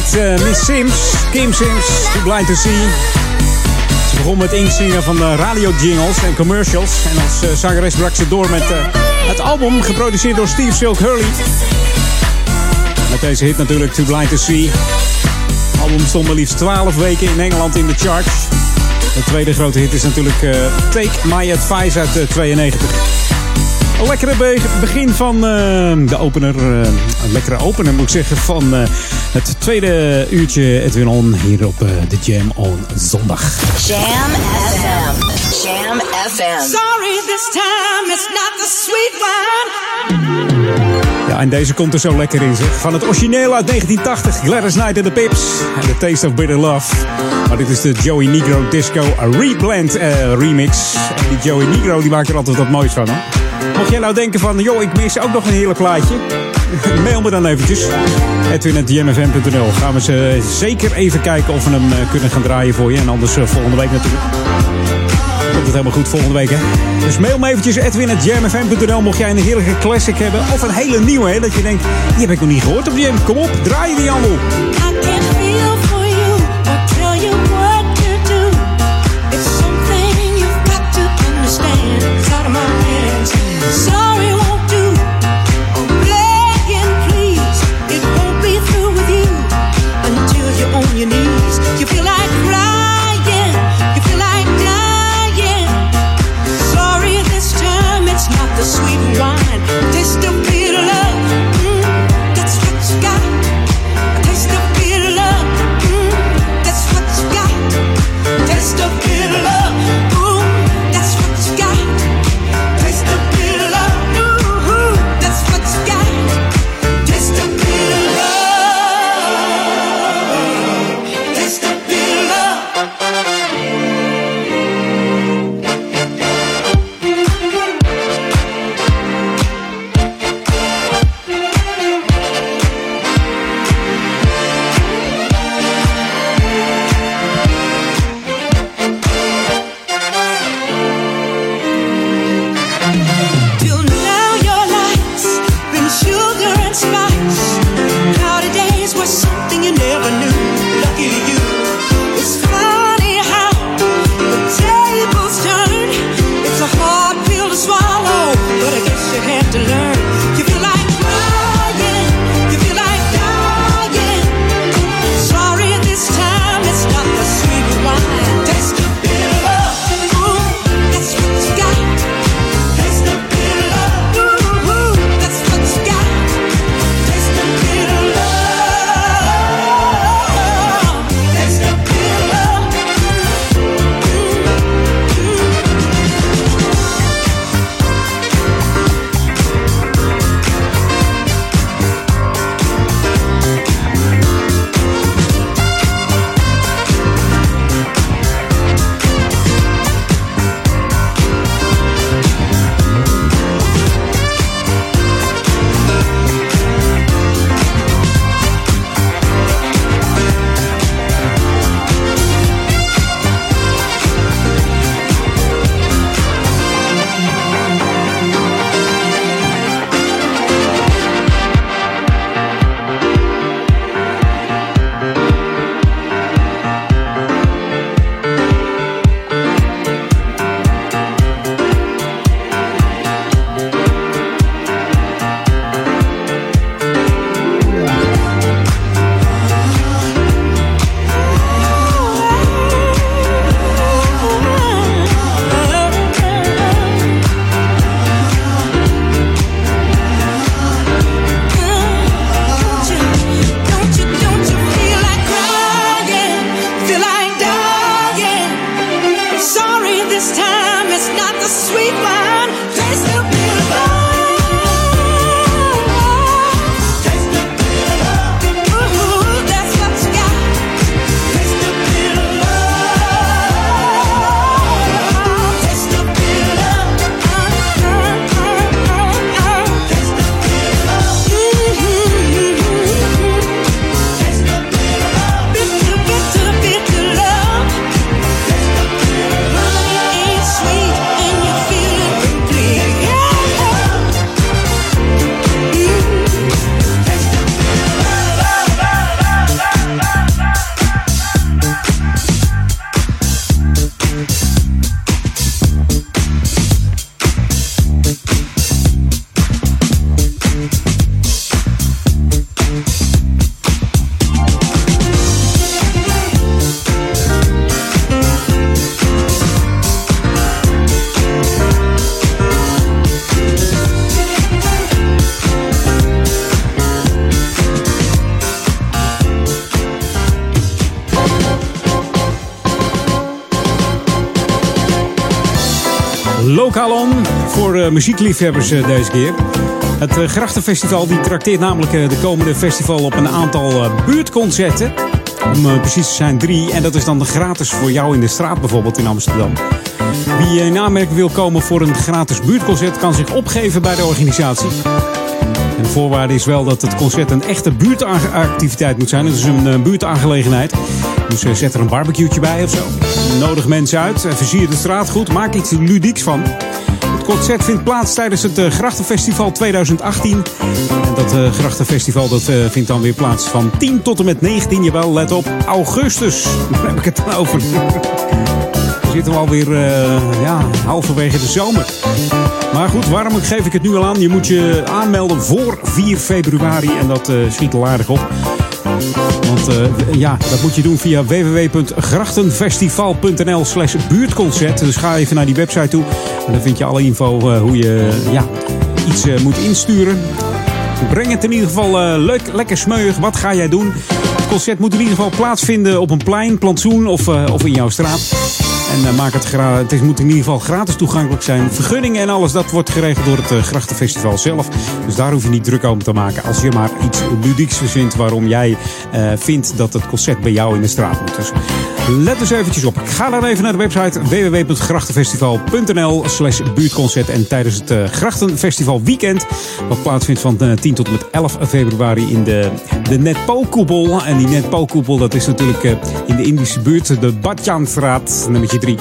Met eh, Miss Sims, Kim Sims, Too Blind to See. Ze begon met inzingen van de radio-jingles en commercials. En als eh, zangeres brak ze door met eh, het album geproduceerd door Steve Silk Hurley. Met deze hit natuurlijk Too Blind to See. Het album stond maar liefst 12 weken in Engeland in de charts. De tweede grote hit is natuurlijk eh, Take My Advice uit eh, 92. Een lekkere be- begin van eh, de opener. eh, een lekkere opener moet ik zeggen van eh, het tweede uurtje Edwin On hier op eh, de Jam on zondag. Jam FM. Jam FM. Sorry, this time it's not the sweet one. Ja, en deze komt er zo lekker in, zeg. Van het origineel uit 1980, Gladys Knight and the Pips. En The Taste of Bitter Love. Maar dit is de Joey Negro Disco Reblend eh, remix. En die Joey Negro die maakt er altijd wat moois van, hoor. Mocht jij nou denken van, joh, ik mis ook nog een heerlijk plaatje. Mail me dan eventjes. Edwin.jmfm.nl Gaan we ze zeker even kijken of we hem eh, kunnen gaan draaien voor je. En anders eh, volgende week natuurlijk. Komt het helemaal goed volgende week, hè? Dus mail me eventjes edwin.jamfm.nl mocht jij een heerlijke classic hebben. Of een hele nieuwe, hè? Dat je denkt, die heb ik nog niet gehoord op Jam. Kom op, draai die handel. Eh, muziekliefhebbers eh, deze keer. Het eh, Grachtenfestival die trakteert namelijk de komende festival op een aantal buurtconcerten. Om precies te zijn drie. En dat is dan gratis voor jou in de straat bijvoorbeeld in Amsterdam. Wie in aanmerking wil komen voor een gratis buurtconcert kan zich opgeven bij de organisatie. En de voorwaarde is wel dat het concert een echte buurtactiviteit moet zijn. Het is een buurtaangelegenheid. Dus zet er een barbecue'tje bij of zo. Nodig mensen uit. Versier de straat goed. Maak iets ludieks van. Het concert vindt plaats tijdens het eh, Grachtenfestival 2018. En dat eh, Grachtenfestival dat, eh, vindt dan weer plaats van 10 tot en met 19, jawel, let op, augustus. Daar heb ik het dan over. We zitten alweer ja, halverwege de zomer. Maar goed, waarom geef ik het nu al aan? Je moet je aanmelden voor 4 februari en dat schiet al aardig op. Want eh, ja, dat moet je doen via www.grachtenfestival.nl slash buurtconcert. Dus ga even naar die website toe. En dan vind je alle info eh, hoe je ja, iets eh, moet insturen. Breng het in ieder geval leuk, lekker smeuig. Wat ga jij doen? Het concert moet in ieder geval plaatsvinden op een plein, plantsoen of, of in jouw straat. En eh, maak het, het moet in ieder geval gratis toegankelijk zijn. Vergunningen en alles, dat wordt geregeld door het eh, Grachtenfestival zelf. Dus daar hoef je niet druk over te maken. Als je maar iets ludieks verzint waarom jij eh, vindt dat het concert bij jou in de straat moet. Dus let dus eventjes op. Ga dan even naar de website www.grachtenfestival.nl slash buurtconcert. En tijdens het Grachtenfestival weekend, wat plaatsvindt van eh, 10 tot en met 11 februari in de, de. En die Netpo-koepel, dat is natuurlijk in de Indische buurt, de Badjanstraat, 3.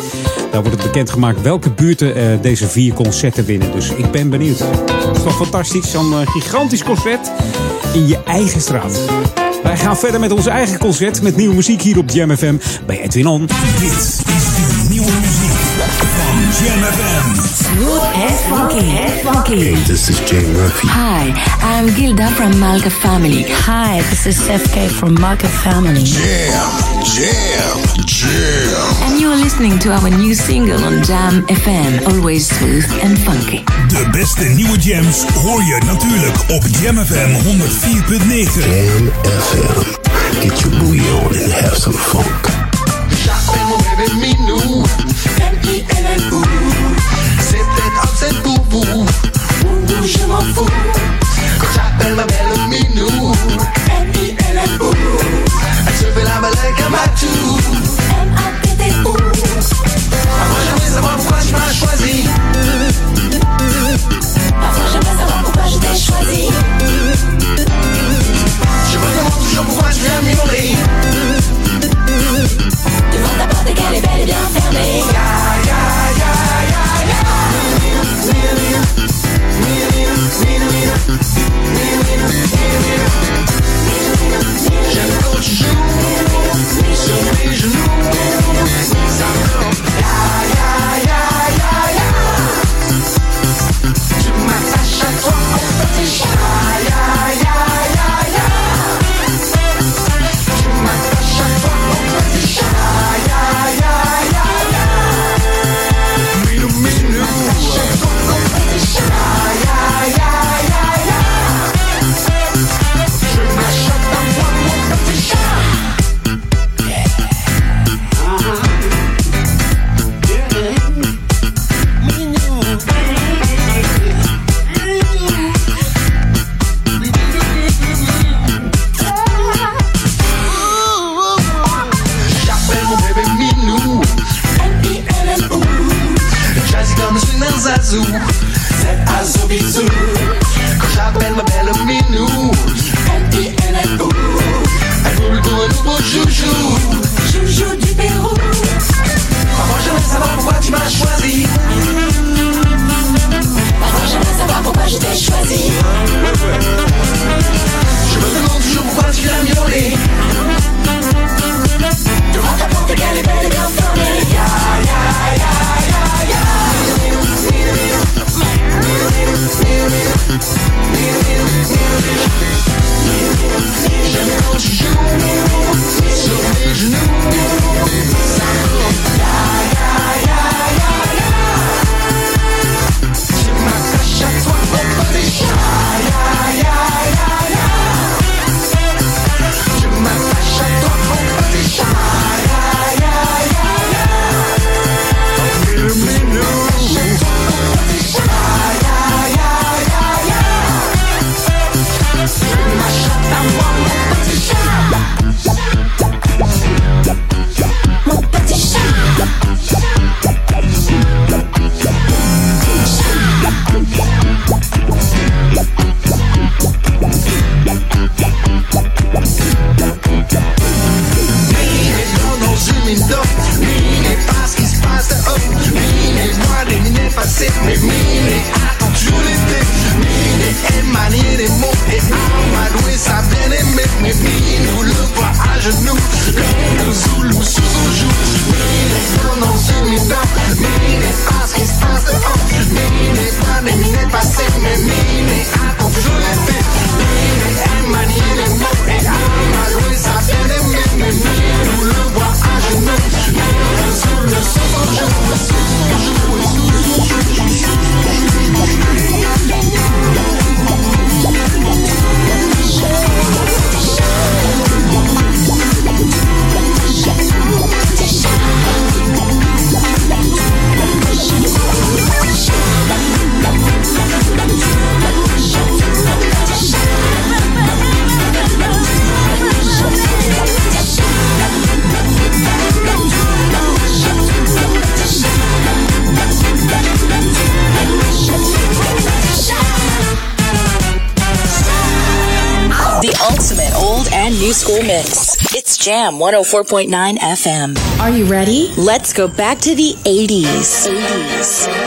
Daar wordt het bekendgemaakt welke buurten eh, deze vier concerten winnen. Dus ik ben benieuwd. Het is toch fantastisch, zo'n eh, gigantisch concert in je eigen straat. Wij gaan verder met ons eigen concert met nieuwe muziek hier op Jam FM bij Edwin On. Dit is de nieuwe muziek van Jam FM. Smooth and funky. And funky. Hey, this is Jay Murphy. Hi, I'm Gilda from Malka Family. Hi, this is FK from Malka Family. Jam, jam, jam. And you're listening to our new single on Jam FM, always smooth and funky. De beste nieuwe jams hoor je natuurlijk op Jam FM 104.9. Jam FM. Get your booty on and have some funk. Shopping with me new. M-I-N-N-O. Je m'en fous. Quand j'appelle ma belle minou. M-I-N-N-O. Se fait la comme un tout. M-A-T-T-O. Parfois j'aimerais savoir pourquoi tu m'as choisi. Parfois j'aimerais savoir pourquoi je t'ai choisi. Je me demande toujours pourquoi tu viens m'ignorer. Devant ta porte qu'elle est belle et bien fermée. Jam 104.9 FM. Are you ready? Let's go back to the 80s. 80s.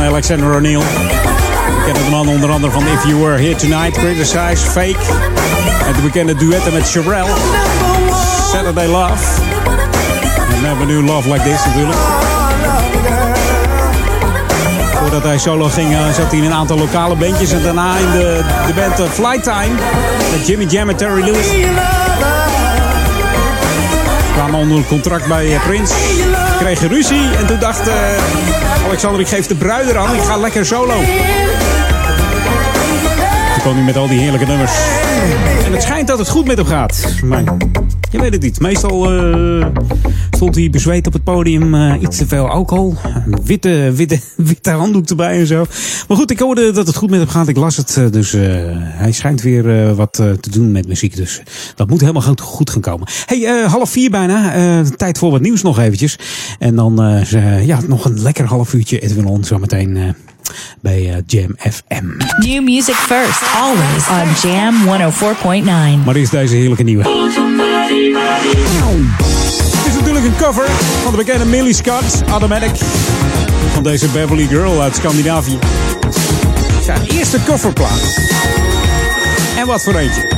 Alexander O'Neill. We kennen de man onder andere van If You Were Here Tonight, Criticize, Fake. En de bekende duetten met Sherelle. Saturday Love. We hebben nu Love Like This natuurlijk. voordat hij solo ging, eh, zat hij in een aantal lokale bandjes. En daarna in de, de band eh, Flytime. Met Jimmy Jam en Terry Lewis. kwamen onder contract bij eh, Prince. Kregen ruzie. En toen dacht eh, Alexander, ik geef de bruid aan. Ik ga lekker solo. Toen kwam hij met al die heerlijke nummers. En het schijnt dat het goed met hem gaat. Maar je weet het niet. Meestal eh, stond hij bezweet op het podium. eh, iets te veel alcohol. Witte, witte, witte handdoek erbij en zo. Maar goed, ik hoorde dat het goed met hem gaat. Ik las het. eh, Dus eh, hij schijnt weer wat te doen met muziek. Dus dat moet helemaal goed, gaan komen. Hey, half vier bijna. Tijd voor wat nieuws nog eventjes. En dan ja, nog een lekker half uurtje Edwin On zometeen bij eh, Jam FM. New music first, always on Jam 104.9. Maar eerst deze heerlijke nieuwe. Het is natuurlijk een cover van de bekende Millie Scott, Automatic. Van deze Beverly Girl uit Scandinavië. Zijn eerste coverplaat. En wat voor eentje.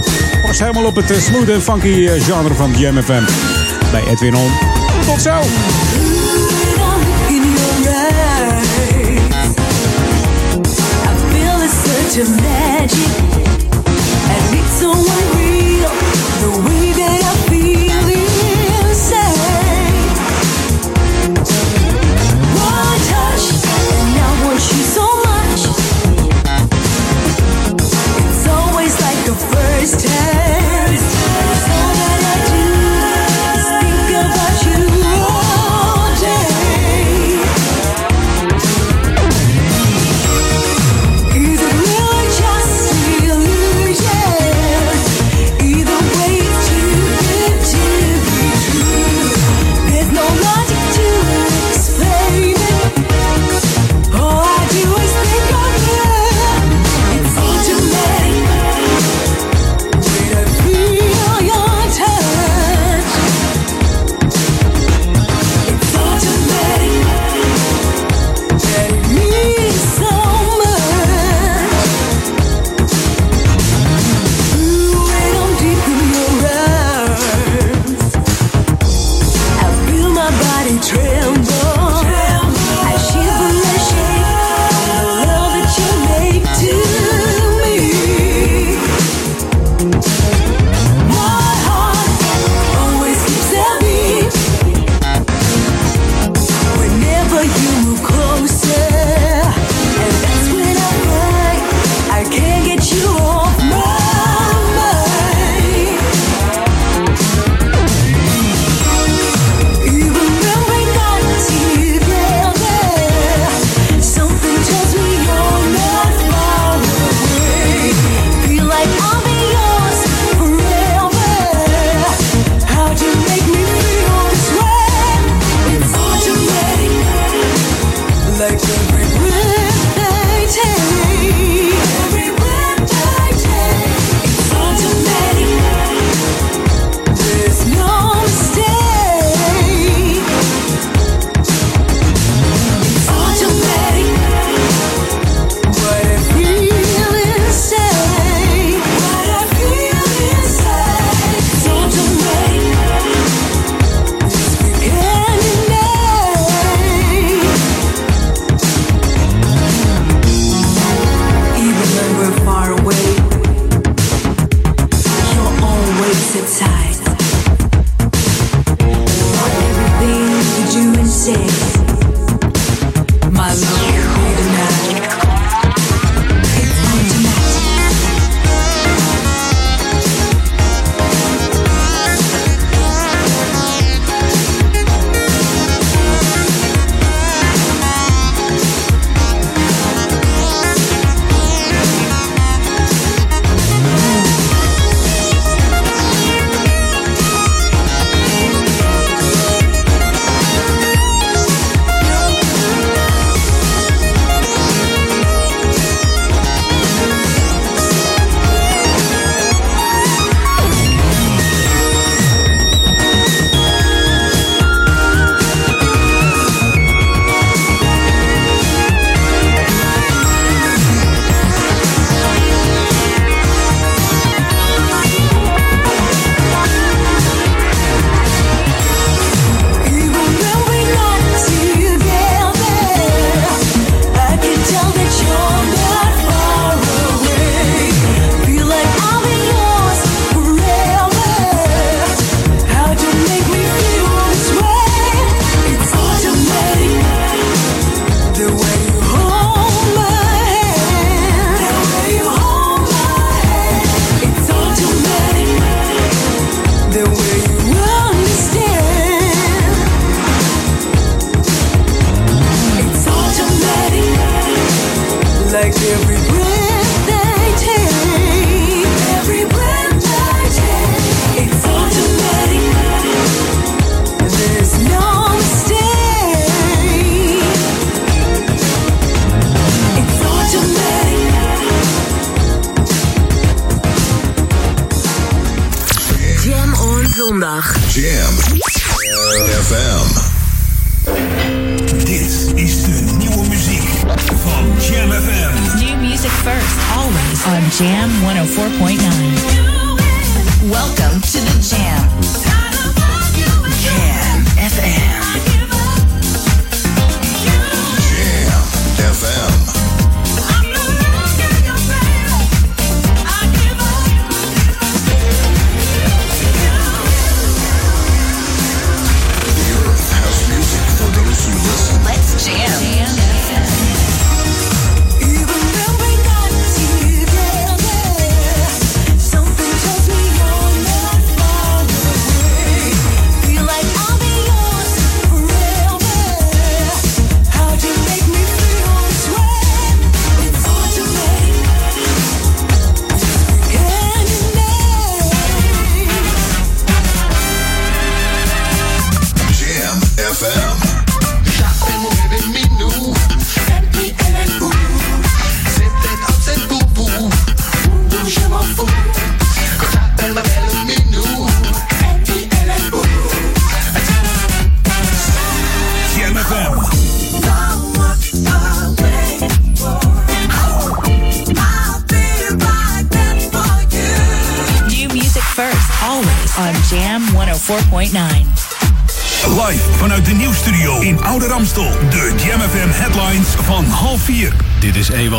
Was helemaal op het eh, smooth en funky eh, genre van Jam FM. Bij Edwin On. Tot zo! It's such a magic, and it's so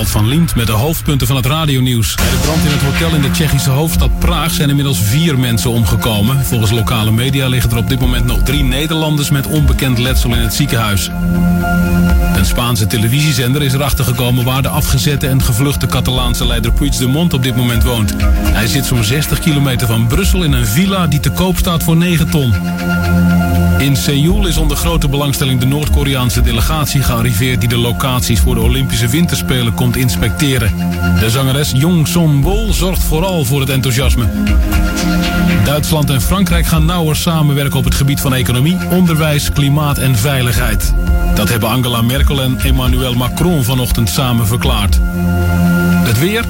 Van Liemt met de hoofdpunten van het radionieuws. Bij de brand in het hotel in de Tsjechische hoofdstad Praag zijn inmiddels vier mensen omgekomen. Volgens lokale media liggen er op dit moment nog drie Nederlanders met onbekend letsel in het ziekenhuis. Een Spaanse televisiezender is erachter gekomen waar de afgezette en gevluchte Catalaanse leider Puigdemont op dit moment woont. Hij zit zo'n 60 kilometer van Brussel in een villa die te koop staat voor 9 ton. In Seoul is onder grote belangstelling de Noord-Koreaanse delegatie gearriveerd die de locaties voor de Olympische Winterspelen komt inspecteren. De zangeres Jong Son-bol zorgt vooral voor het enthousiasme. Duitsland en Frankrijk gaan nauwer samenwerken op het gebied van economie, onderwijs, klimaat en veiligheid. Dat hebben Angela Merkel en Emmanuel Macron vanochtend samen verklaard. Het weer.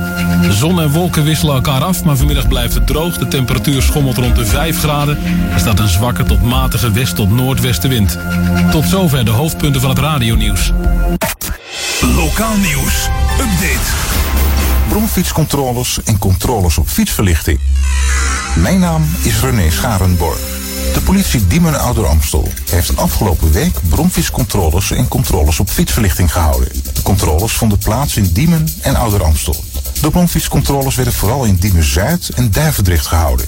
Zon en wolken wisselen elkaar af, maar vanmiddag blijft het droog. De temperatuur schommelt rond de 5 graden. Er staat een zwakke tot matige west- tot noordwestenwind. Tot zover de hoofdpunten van het radionieuws. Lokaal nieuws. Update. Bromfietscontroles en controles op fietsverlichting. Mijn naam is René Scharenborg. De politie Diemen Ouder Amstel heeft afgelopen week bromfietscontroles en controles op fietsverlichting gehouden. De controles vonden plaats in Diemen en Ouder Amstel. De bromfietscontroles werden vooral in Diemen Zuid en Duivendrecht gehouden.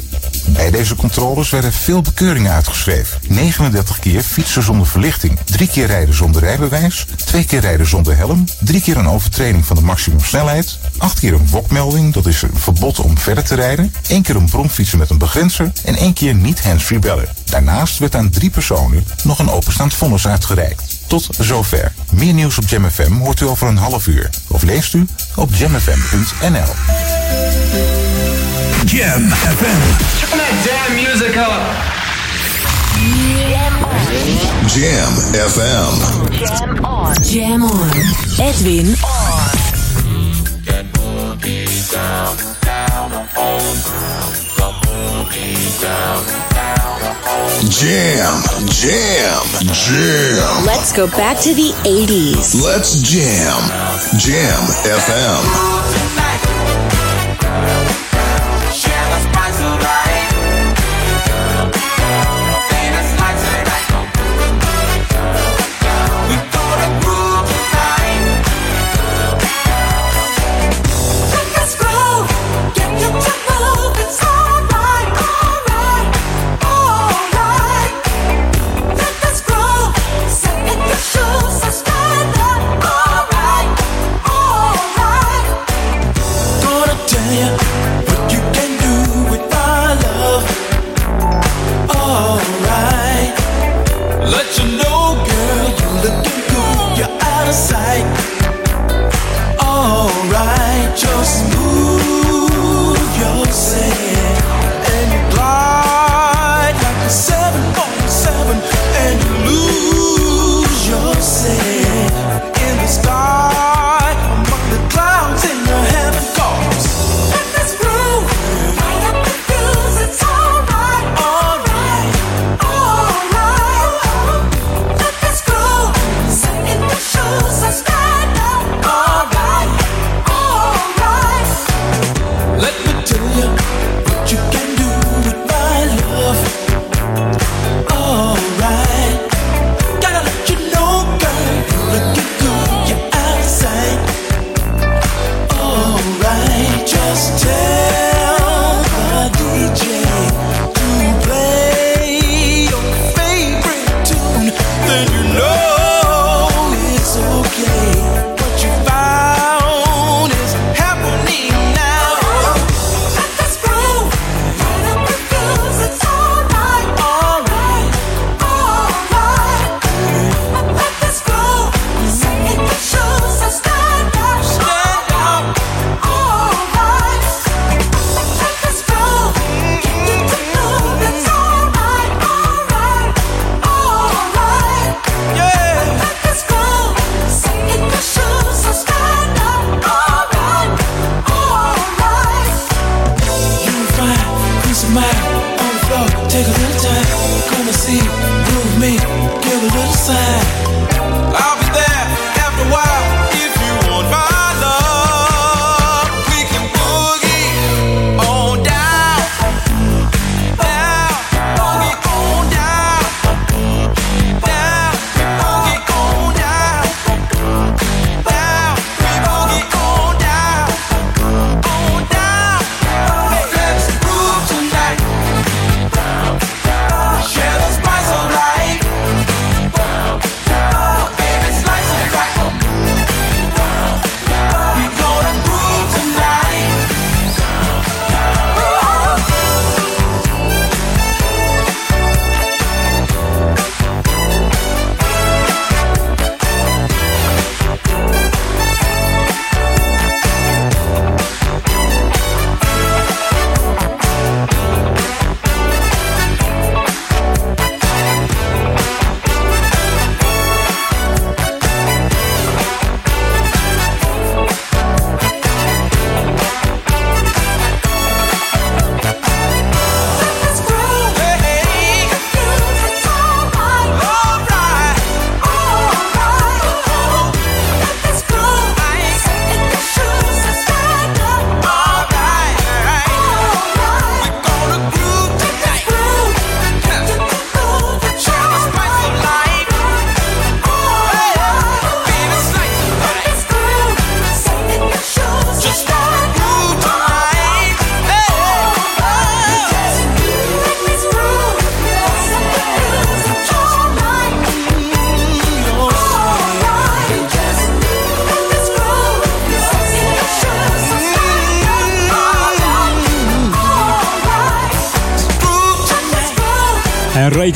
Bij deze controles werden veel bekeuringen uitgeschreven. 39 keer fietsen zonder verlichting, 3 keer rijden zonder rijbewijs, 2 keer rijden zonder helm, 3 keer een overtreding van de maximumsnelheid, 8 keer een wokmelding, dat is een verbod om verder te rijden, 1 keer een bromfietsen met een begrenzer en 1 keer niet handsfree bellen. Daarnaast werd aan drie personen nog een openstaand vonnis uitgereikt. Tot zover. Meer nieuws op JamFM hoort u over een half uur. Of leest u op jamfm.nl. Jam FM. Turn that damn music up. Jam FM. Jam on. Jam on. Edwin on. Jam, jam, jam. Let's go back to the 80s. Let's jam. Jam FM.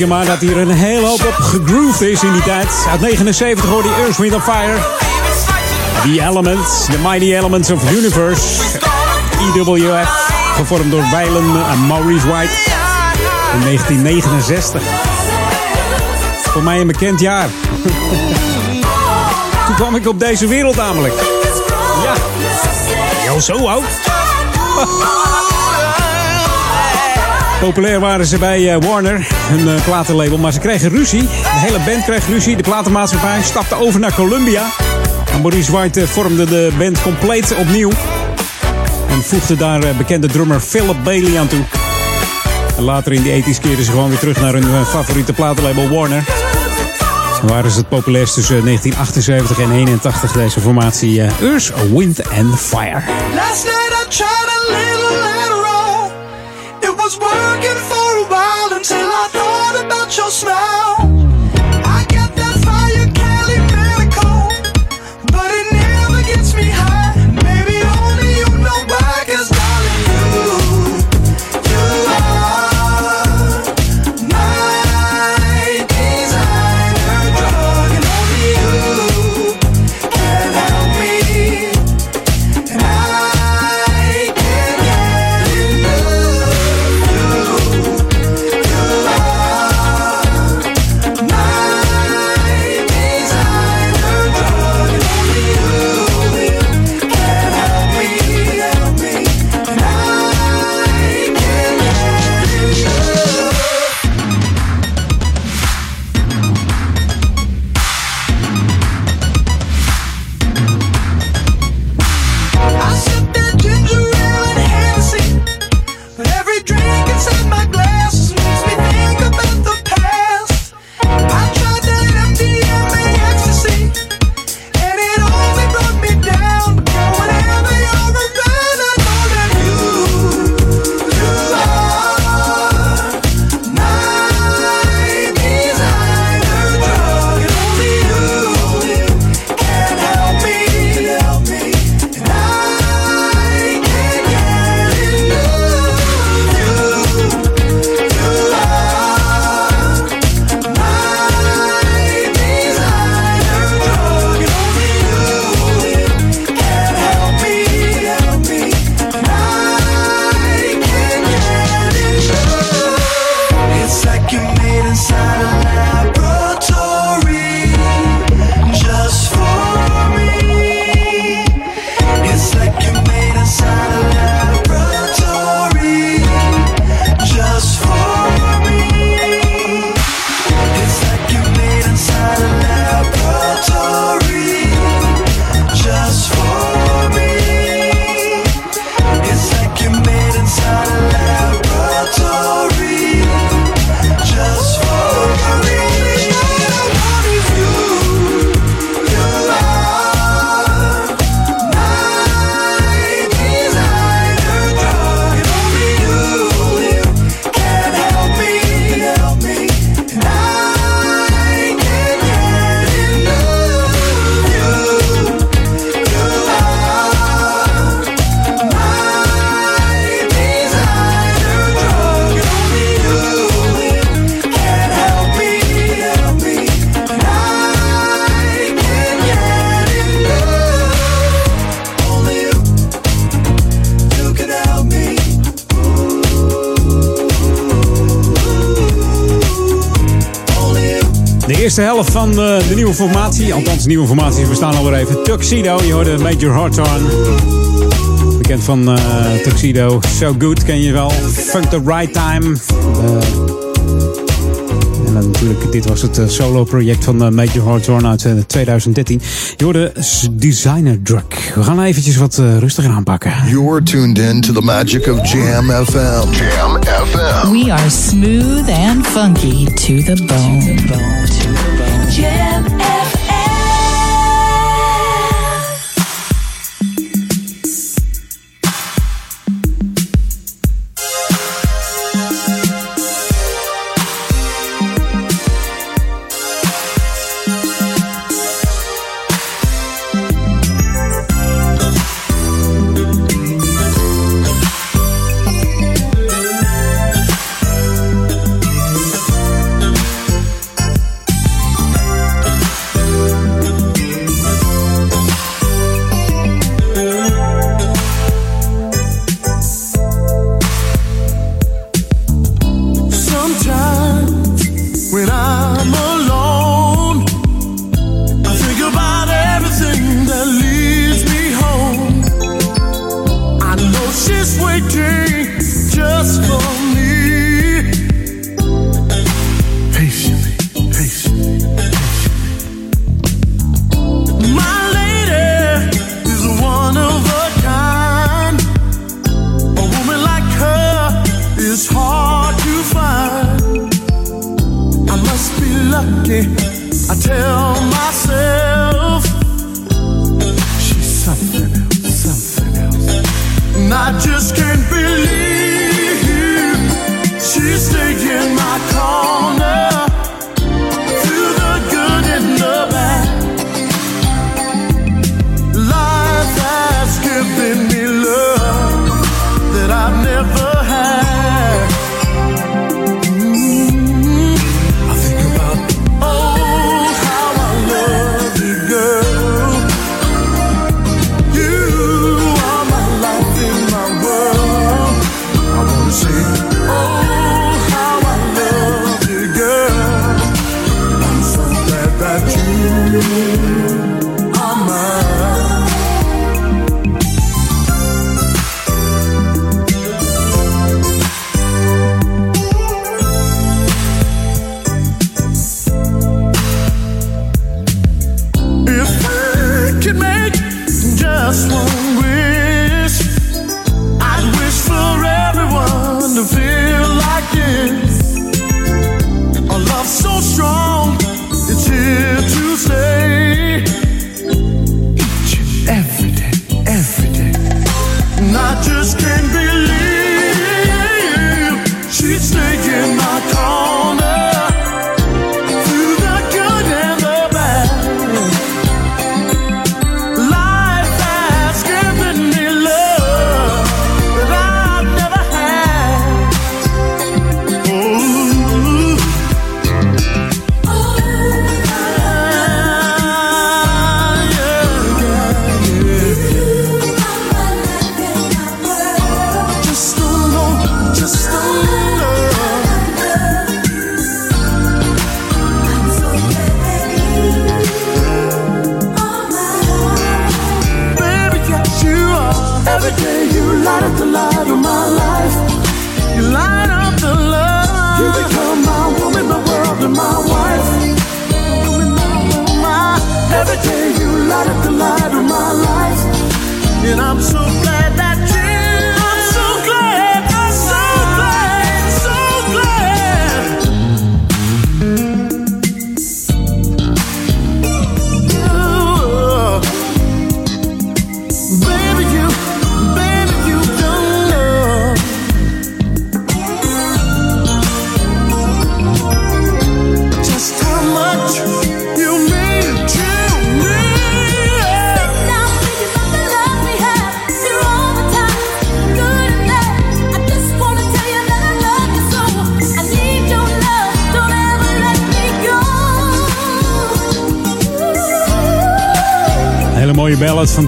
maar dat hier een hele hoop op gegroove is in die tijd. Uit 79 hoorde die Earth, Wind Fire. The Elements, The Mighty Elements of Universe. EWF, gevormd door Weilen en Maurice White. In 1969. Voor mij een bekend jaar. Toen kwam ik op deze wereld namelijk. Ja. al zo oud. Populair waren ze bij eh, Warner, hun eh, platenlabel, maar ze kregen ruzie. De hele band kreeg ruzie. De platenmaatschappij stapte over naar Columbia. En Maurice White eh, vormde de band compleet opnieuw. En voegde daar bekende drummer Philip Bailey aan toe. En later in die 80's keerden ze gewoon weer terug naar hun favoriete platenlabel Warner. En waren ze het populairst tussen 1978 en 81 deze formatie Earth, Wind and Fire. nieuwe informatie we staan alweer even. Tuxedo, je hoorde Major Harton. Bekend van eh, Tuxedo. So Good ken je wel. Funk the Right Time. Eh, en dan natuurlijk, dit was het eh, solo project van Major Horn uit 2013. Je hoorde Designer Drug. We gaan nou eventjes wat rustiger aanpakken. You're tuned in to the magic of Jam FM. Jam FM. We are smooth and funky To the bone.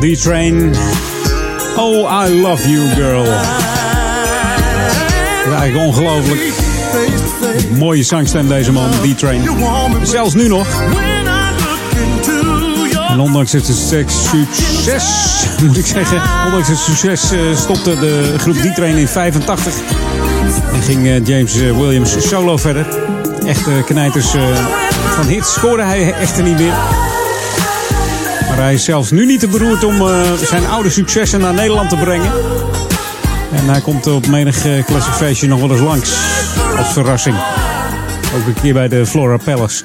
D-Train. Oh, I love you, girl. Is eigenlijk ongelooflijk. Mooie zangstem deze man, D-Train. Zelfs nu nog. En ondanks het succes, moet ik zeggen, ondanks het succes eh, stopte de groep D-Train in 85. En ging eh, James eh, Williams solo verder. Echte knijters van hits scoorde hij echter niet meer. Hij is zelfs nu niet te beroerd om eh, zijn oude successen naar Nederland te brengen. En hij komt op menig classic feestje nog wel eens langs. Als verrassing. Ook een keer bij de Flora Palace.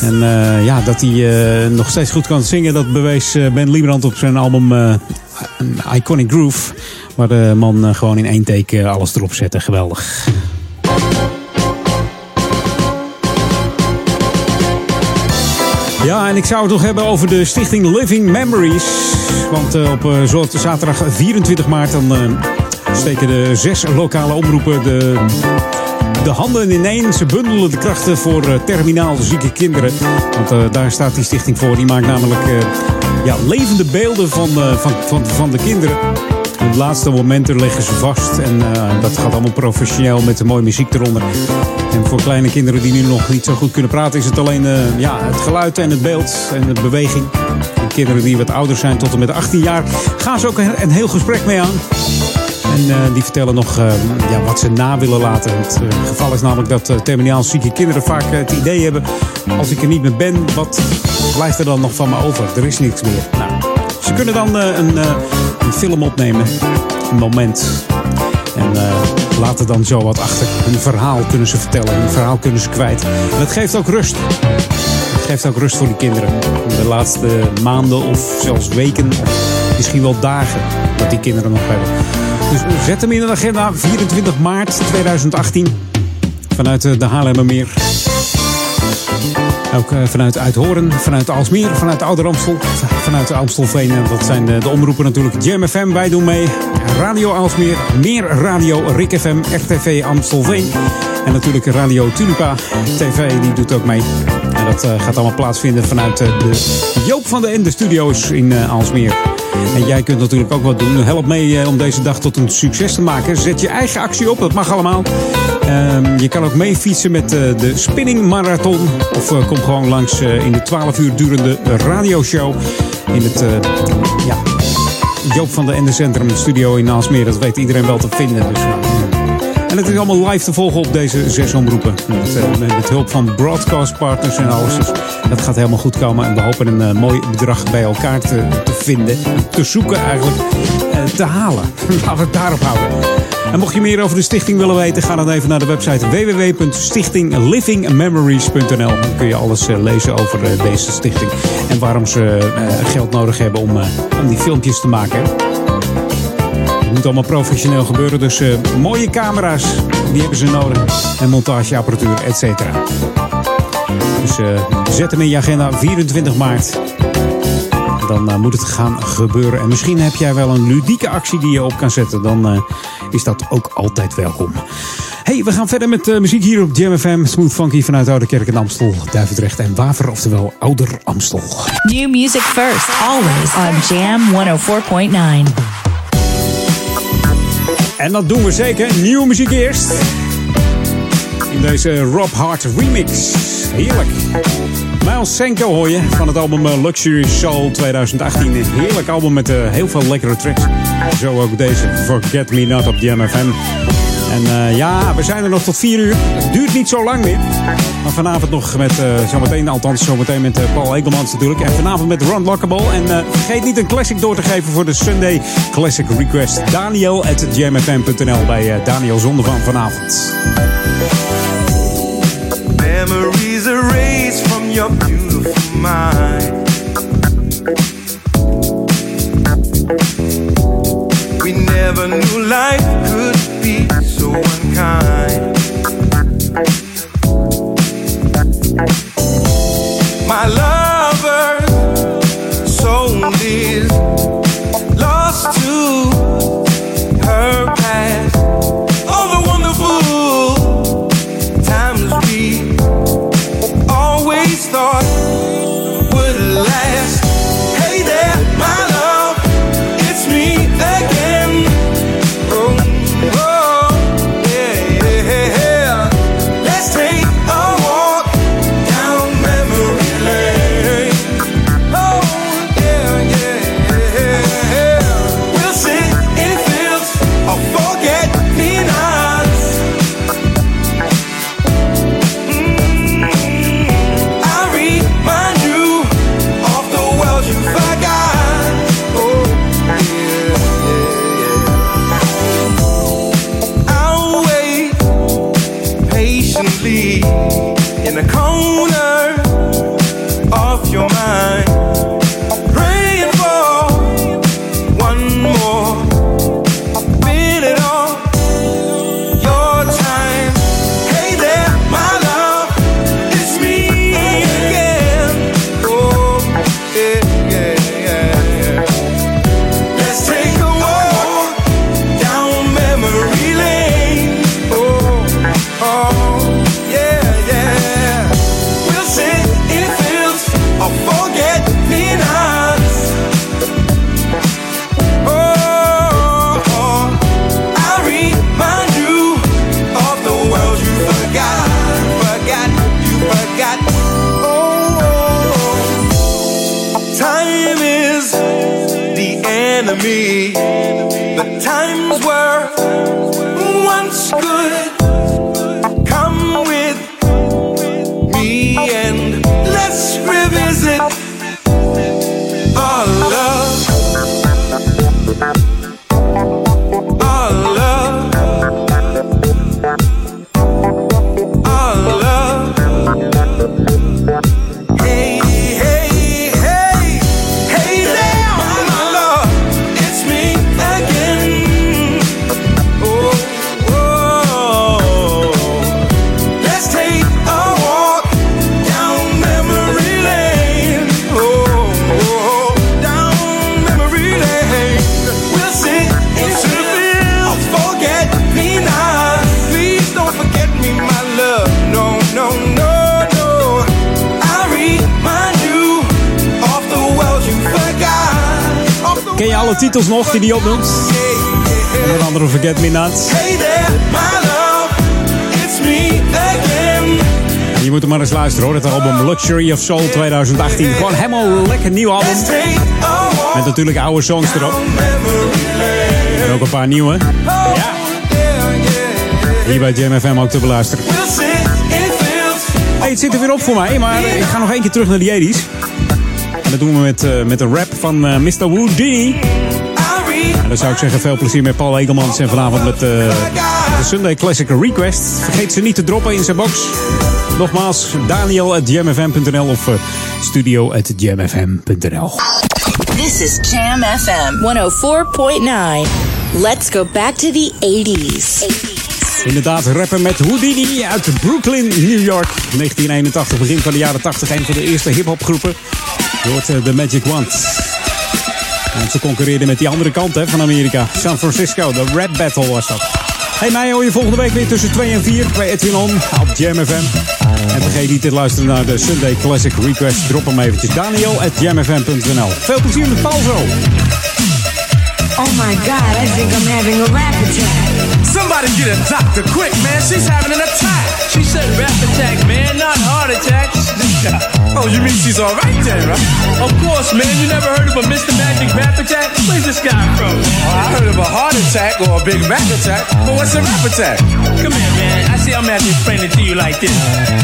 En eh, ja, dat hij eh, nog steeds goed kan zingen, dat bewees Ben Liebrand op zijn album Iconic Groove. Waar de man gewoon in één take eh, alles erop zette. Geweldig. Ja, en ik zou het nog hebben over de stichting Living Memories. Want eh, op eh, zaterdag 24 maart dan eh, steken de zes lokale omroepen de, de handen ineen. Ze bundelen de krachten voor terminaal zieke kinderen. Want daar staat die stichting voor. Die maakt namelijk ja, levende beelden van, van, van, van de kinderen. De laatste momenten leggen ze vast. En eh, dat gaat allemaal professioneel met de mooie muziek eronder. En voor kleine kinderen die nu nog niet zo goed kunnen praten, is het alleen eh, ja, het geluid en het beeld en de beweging. En kinderen die wat ouder zijn, tot en met 18 jaar, gaan ze ook een, heel gesprek mee aan. En eh, die vertellen nog ja, wat ze na willen laten. Het geval is namelijk dat terminaal zieke kinderen vaak het idee hebben... als ik er niet meer ben, wat blijft er dan nog van me over? Er is niks meer. Nou, ze kunnen dan een, een film opnemen, een moment... En eh, laten dan zo wat achter. Hun verhaal kunnen ze vertellen, hun verhaal kunnen ze kwijt. En dat geeft ook rust. Het geeft ook rust voor die kinderen. In de laatste maanden of zelfs weken, misschien wel dagen, dat die kinderen nog hebben. Dus zet hem in de agenda, 24 maart 2018. Vanuit eh, de Haarlemmermeer. Ook eh, vanuit Uithoren, vanuit Alsmeer, vanuit Ouder Amstel, vanuit Amstelveen. En dat zijn de, de omroepen natuurlijk. Jam FM, wij doen mee. Radio Alsmeer, Meer Radio, Rik FM, RTV Amstelveen. En natuurlijk Radio Tulipa TV, die doet ook mee. En dat eh, gaat allemaal plaatsvinden vanuit eh, de Joop van de Ende Studios in eh, Alsmeer. En jij kunt natuurlijk ook wat doen. Help mee eh, om deze dag tot een succes te maken. Zet je eigen actie op, dat mag allemaal. Ehm, je kan ook mee fietsen met eh, de Spinning Marathon. Of eh, kom gewoon langs in de 12 uur durende radioshow. In het ja, Joop van de Ende Centrum Studio in Aalsmeer. Dat weet iedereen wel te vinden. Dus. En het is allemaal live te volgen op deze zes omroepen. Met, eh, hulp van broadcast partners en alles. Dus dat gaat helemaal goed komen. En we hopen een eh, mooi bedrag bij elkaar te, te vinden. Te zoeken eigenlijk. eh, te halen. Laten we het daarop houden. En mocht je meer over de stichting willen weten, ga dan even naar de website www.stichtinglivingmemories.nl. Dan kun je alles lezen over deze stichting. En waarom ze geld nodig hebben om, om die filmpjes te maken. Het moet allemaal professioneel gebeuren, dus eh, mooie camera's, die hebben ze nodig. En montageapparatuur, et cetera. Dus eh, zet hem in je agenda, 24 maart. Dan eh, moet het gaan gebeuren. En misschien heb jij wel een ludieke actie die je op kan zetten. Dan is dat ook altijd welkom. Hey, we gaan verder met muziek hier op Jam FM. Smooth Funky vanuit Oude Kerk en Amstel, Duivendrecht en Waver, oftewel Ouder Amstel. New music first, always on Jam 104.9. En dat doen we zeker. Nieuwe muziek eerst. In deze Rob Hart remix. Heerlijk. Miles Senko hoor je van het album eh, Luxury Soul 2018. Een heerlijk album met eh, heel veel lekkere tracks. Zo ook deze Forget Me Not op de MFM. En eh, ja, we zijn er nog tot 4 uur. Het duurt niet zo lang meer. Maar vanavond nog met, eh, zometeen, althans zometeen met eh, Paul Egelmans natuurlijk. En vanavond met Ron Lockable. En vergeet niet een classic door te geven voor de Sunday Classic Request. Daniel at jamfm.nl bij Daniel Zonde van vanavond. Memories erased from your beautiful mind. We never knew life so titels nog die die opnoemt? Onder andere Forget Me Not. Hey there, my love. It's me again. En je moet er maar eens luisteren hoor. Het album Luxury of Soul 2018. Gewoon helemaal lekker nieuw album. Met natuurlijk oude songs erop. En ook een paar nieuwe. Ja. Hier bij Jam FM ook te beluisteren. Hey, het zit er weer op voor mij, maar ik ga nog één keer terug naar de 80s. En dat doen we met, eh, met een rap van eh, Mr. Woody. En dan zou ik zeggen, veel plezier met Paul Egelmans. En vanavond met eh, de Sunday Classic Request. Vergeet ze niet te droppen in zijn box. Nogmaals, Daniel at jamfm.nl of uh, studio at jamfm.nl. This is Jam FM 104.9. Let's go back to the 80s. Inderdaad, rappen met Houdini uit Brooklyn, New York. 1981, begin van de jaren 80. Een van de eerste hip-hop groepen. Je hoort eh, The Magic Wand. En ze concurreerden met die andere kant hè, van Amerika. San Francisco, de rap battle was dat. Hey, mij hoor je volgende week weer tussen 2 en 4 bij Edwin On op Jam FM. En vergeet niet te luisteren naar de Sunday Classic Request. Drop hem eventjes. Daniel at jamfm.nl. Veel plezier met Paul zo. Oh my god, I think I'm having a rap attack. Somebody get a doctor quick, man. She's having an attack. She said rap attack, man, not heart attack. Oh, you mean she's all right then, right? Of course, man. You never heard of a Mr. Magic rap attack? Where's this guy from? Oh, I heard of a heart attack or a big rap attack, but what's a rap attack? Come here, man. I see I'm gonna have to explain it to you like this.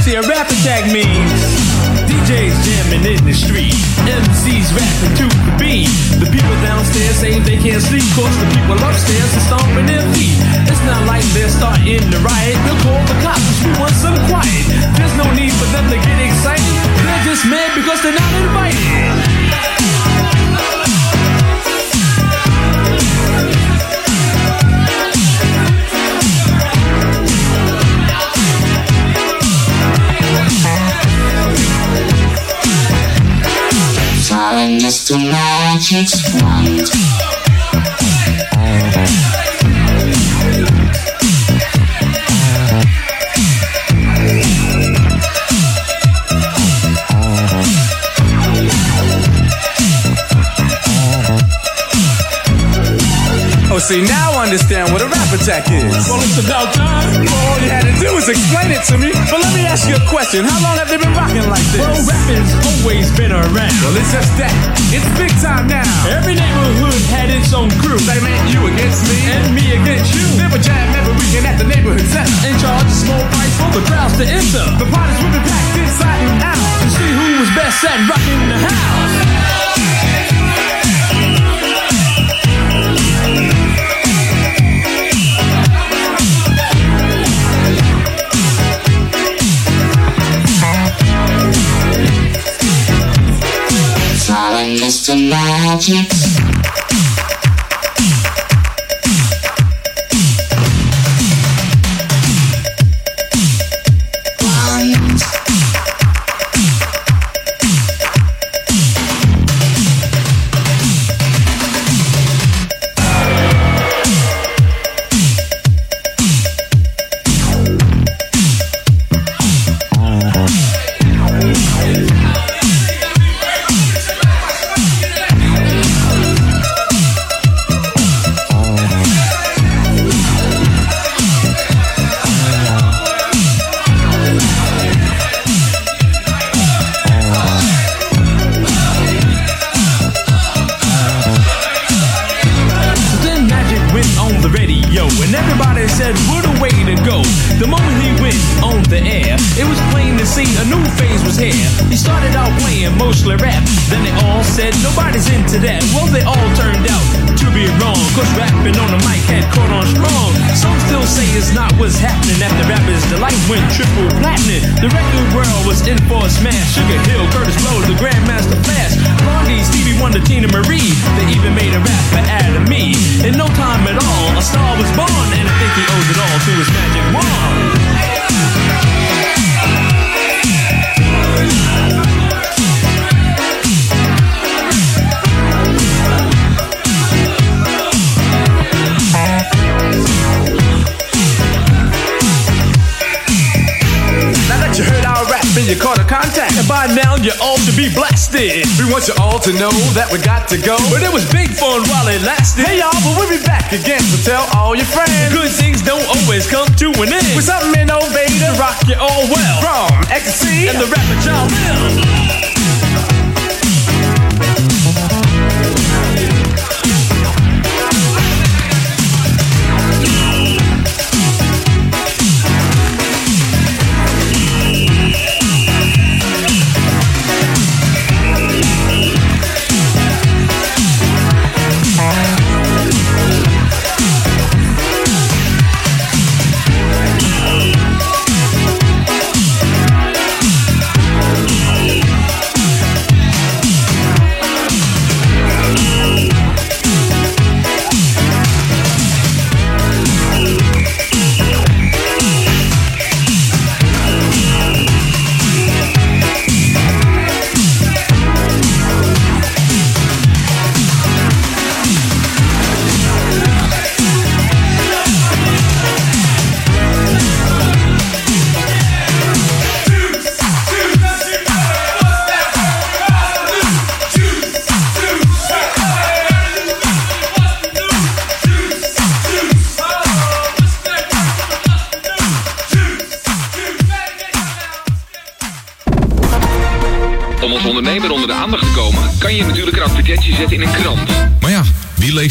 See, a rap attack means DJs jamming in the street, MCs rapping to the beat. The people downstairs say they can't sleep, cause the people upstairs are stomping their feet. It's not like they're starting to riot. They'll call the cops we want some quiet. There's no need for them to get excited. They're just mad because they're not invited. Following Mr. Magic's wand. Oh, see, now I understand what a rap attack is. Well, it's about time. All you had to do was explain it to me. But let me ask you a question. How long have they been rocking like this? Well, rapping's always been around. Well, it's just that. It's big time now. Every neighborhood had its own crew. They meant you against me. And me against you. They would jam every weekend at the neighborhood center. And charge a small price for the crowds to enter. The parties would be packed inside and out. To see who was best at rocking the house. Following Mr. Magic's wand. You all should be blasted. We want you all to know that we got to go, but it was big fun while it lasted. Hey y'all, but we'll be back again, so tell all your friends. Good things don't always come to an end. With something oh, innovative to rock you all well. From Ecstasy and the rapper John Mill.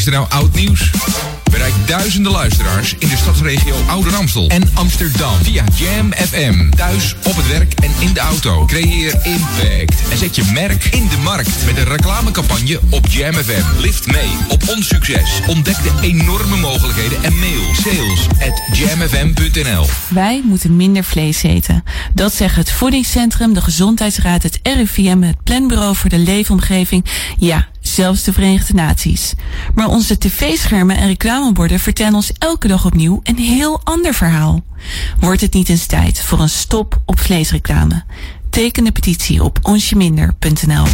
Leest er nou oud nieuws? Bereik duizenden luisteraars in de stadsregio Ouder Amstel en Amsterdam via Jam FM. Thuis, op het werk en in de auto. Creëer impact en zet je merk in de markt met een reclamecampagne op Jam FM. Lift mee op ons succes. Ontdek de enorme mogelijkheden en mail sales at jamfm.nl. Wij moeten minder vlees eten. Dat zeggen het Voedingscentrum, de Gezondheidsraad, het RIVM, het Planbureau voor de Leefomgeving. Ja, zelfs de Verenigde Naties. Maar onze tv-schermen en reclameborden vertellen ons elke dag opnieuw een heel ander verhaal. Wordt het niet eens tijd voor een stop op vleesreclame? Teken de petitie op onsjeminder.nl.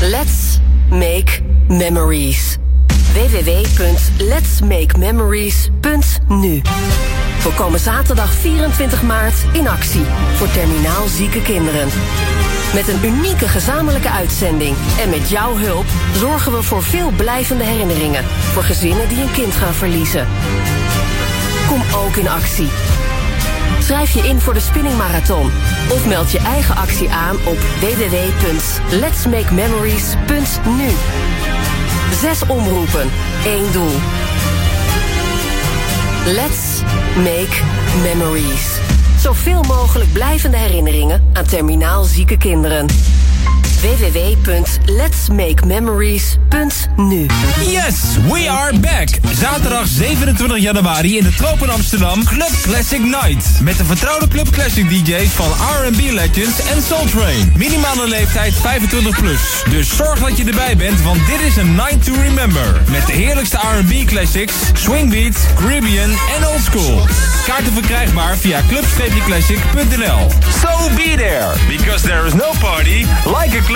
Let's make memories. www.letsmakememories.nu We komen zaterdag 24 maart in actie voor terminaal zieke kinderen. Met een unieke gezamenlijke uitzending en met jouw hulp zorgen we voor veel blijvende herinneringen voor gezinnen die een kind gaan verliezen. Kom ook in actie. Schrijf je in voor de spinningmarathon of meld je eigen actie aan op www.letsmakememories.nu. Zes omroepen, één doel. Let's make memories. Zoveel mogelijk blijvende herinneringen aan terminaal zieke kinderen. www.letsmakememories.nu Yes, we are back. Zaterdag 27 januari in de Tropen Amsterdam Club Classic Night. Met de vertrouwde Club Classic DJ's van R&B Legends en Soul Train. Minimale leeftijd 25 plus. Dus zorg dat je erbij bent, want dit is een night to remember. Met de heerlijkste R&B classics, swingbeat, Caribbean en old school. Kaarten verkrijgbaar via club-classic.nl. So be there, because there is no party like a Club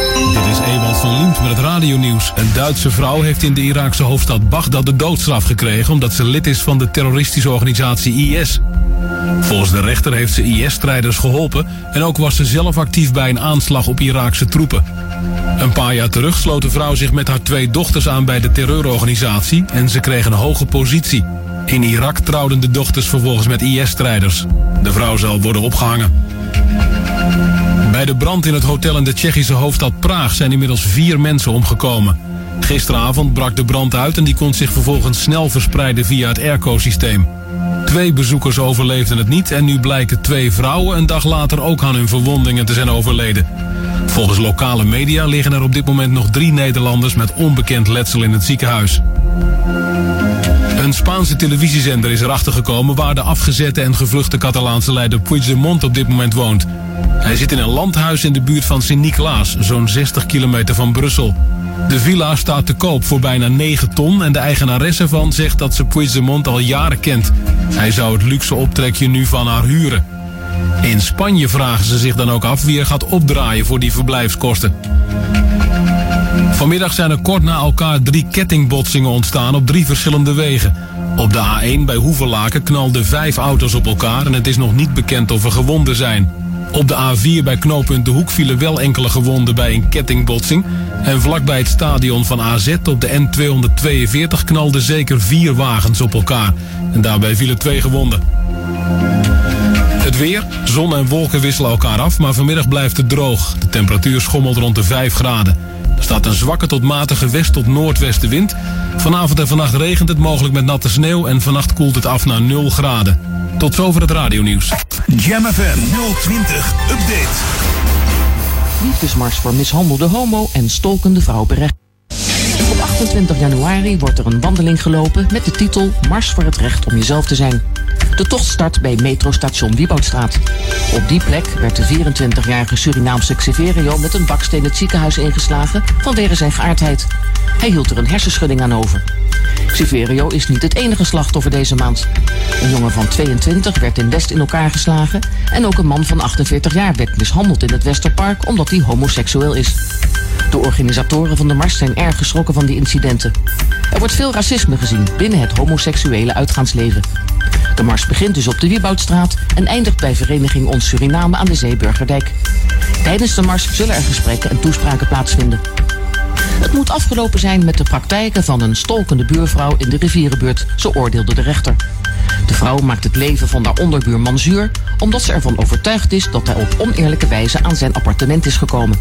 Dit is Ewald van Liemt met het radionieuws. Een Duitse vrouw heeft in de Iraakse hoofdstad Bagdad de doodstraf gekregen... omdat ze lid is van de terroristische organisatie IS. Volgens de rechter heeft ze IS-strijders geholpen... en ook was ze zelf actief bij een aanslag op Iraakse troepen. Een paar jaar terug sloot de vrouw zich met haar twee dochters aan bij de terreurorganisatie... en ze kreeg een hoge positie. In Irak trouwden de dochters vervolgens met IS-strijders. De vrouw zal worden opgehangen. Bij de brand in het hotel in de Tsjechische hoofdstad Praag zijn inmiddels vier mensen omgekomen. Gisteravond brak de brand uit en die kon zich vervolgens snel verspreiden via het airco-systeem. Twee bezoekers overleefden het niet en nu blijken twee vrouwen een dag later ook aan hun verwondingen te zijn overleden. Volgens lokale media liggen er op dit moment nog drie Nederlanders met onbekend letsel in het ziekenhuis. Een Spaanse televisiezender is erachter gekomen waar de afgezette en gevluchte Catalaanse leider Puigdemont op dit moment woont. Hij zit in een landhuis in de buurt van Sint-Niklaas, zo'n 60 kilometer van Brussel. De villa staat te koop voor bijna 9 ton en de eigenaresse van zegt dat ze Puigdemont al jaren kent. Hij zou het luxe optrekje nu van haar huren. In Spanje vragen ze zich dan ook af wie er gaat opdraaien voor die verblijfskosten. Vanmiddag zijn er kort na elkaar drie kettingbotsingen ontstaan op drie verschillende wegen. Op de A1 bij Hoevelaken knalden vijf auto's op elkaar en het is nog niet bekend of er gewonden zijn. Op de A4 bij knooppunt De Hoek vielen wel enkele gewonden bij een kettingbotsing. En vlakbij het stadion van AZ op de N242 knalden zeker vier wagens op elkaar. En daarbij vielen twee gewonden. Het weer, zon en wolken wisselen elkaar af, maar vanmiddag blijft het droog. De temperatuur schommelt rond de 5 graden. Er staat een zwakke tot matige west- tot noordwestenwind. Vanavond en vannacht regent het mogelijk met natte sneeuw en vannacht koelt het af naar 0 graden. Tot zover het radionieuws. Jam FM 020 Update. Liefdesmars voor mishandelde homo en stolkende vrouw berecht. Op 28 januari wordt er een wandeling gelopen met de titel Mars voor het recht om jezelf te zijn. De tocht start bij metrostation Wieboudstraat. Op die plek werd de 24-jarige Surinaamse Xeverio met een baksteen het ziekenhuis ingeslagen vanwege zijn geaardheid. Hij hield er een hersenschudding aan over. Xeverio is niet het enige slachtoffer deze maand. Een jongen van 22 werd in West in elkaar geslagen en ook een man van 48 jaar werd mishandeld in het Westerpark omdat hij homoseksueel is. De organisatoren van de mars zijn erg geschrokken van die incidenten. Er wordt veel racisme gezien binnen het homoseksuele uitgaansleven. De mars begint dus op de Wieboudstraat en eindigt bij vereniging Ons Suriname aan de Zeeburgerdijk. Tijdens de mars zullen er gesprekken en toespraken plaatsvinden. Het moet afgelopen zijn met de praktijken van een stolkende buurvrouw in de rivierenbuurt, zo oordeelde de rechter. De vrouw maakt het leven van haar onderbuurman zuur, omdat ze ervan overtuigd is dat hij op oneerlijke wijze aan zijn appartement is gekomen.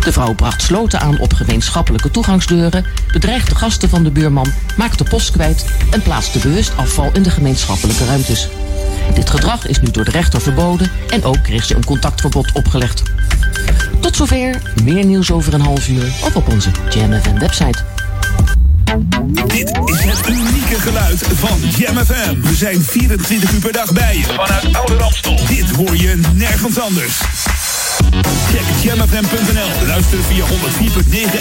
De vrouw bracht sloten aan op gemeenschappelijke toegangsdeuren, bedreigde gasten van de buurman, maakte post kwijt en plaatste bewust afval in de gemeenschappelijke ruimtes. Dit gedrag is nu door de rechter verboden en ook kreeg ze een contactverbod opgelegd. Tot zover, meer nieuws over een half uur of op onze Jam FM website. Dit is het unieke geluid van Jam FM. We zijn 24 uur per dag bij je. Vanuit Oude Ramstel. Dit hoor je nergens anders. Check jamfm.nl. Luister via 104.9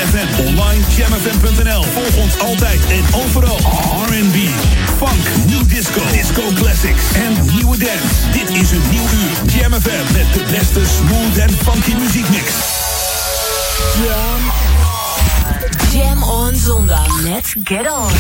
FM. Online jamfm.nl. Volg ons altijd en overal. R&B, funk, new disco, disco classics en nieuwe dance. Dit is een nieuw uur. Jam FM met de beste smooth en funky muziekmix. Jam. Jam on zondag. Let's get on.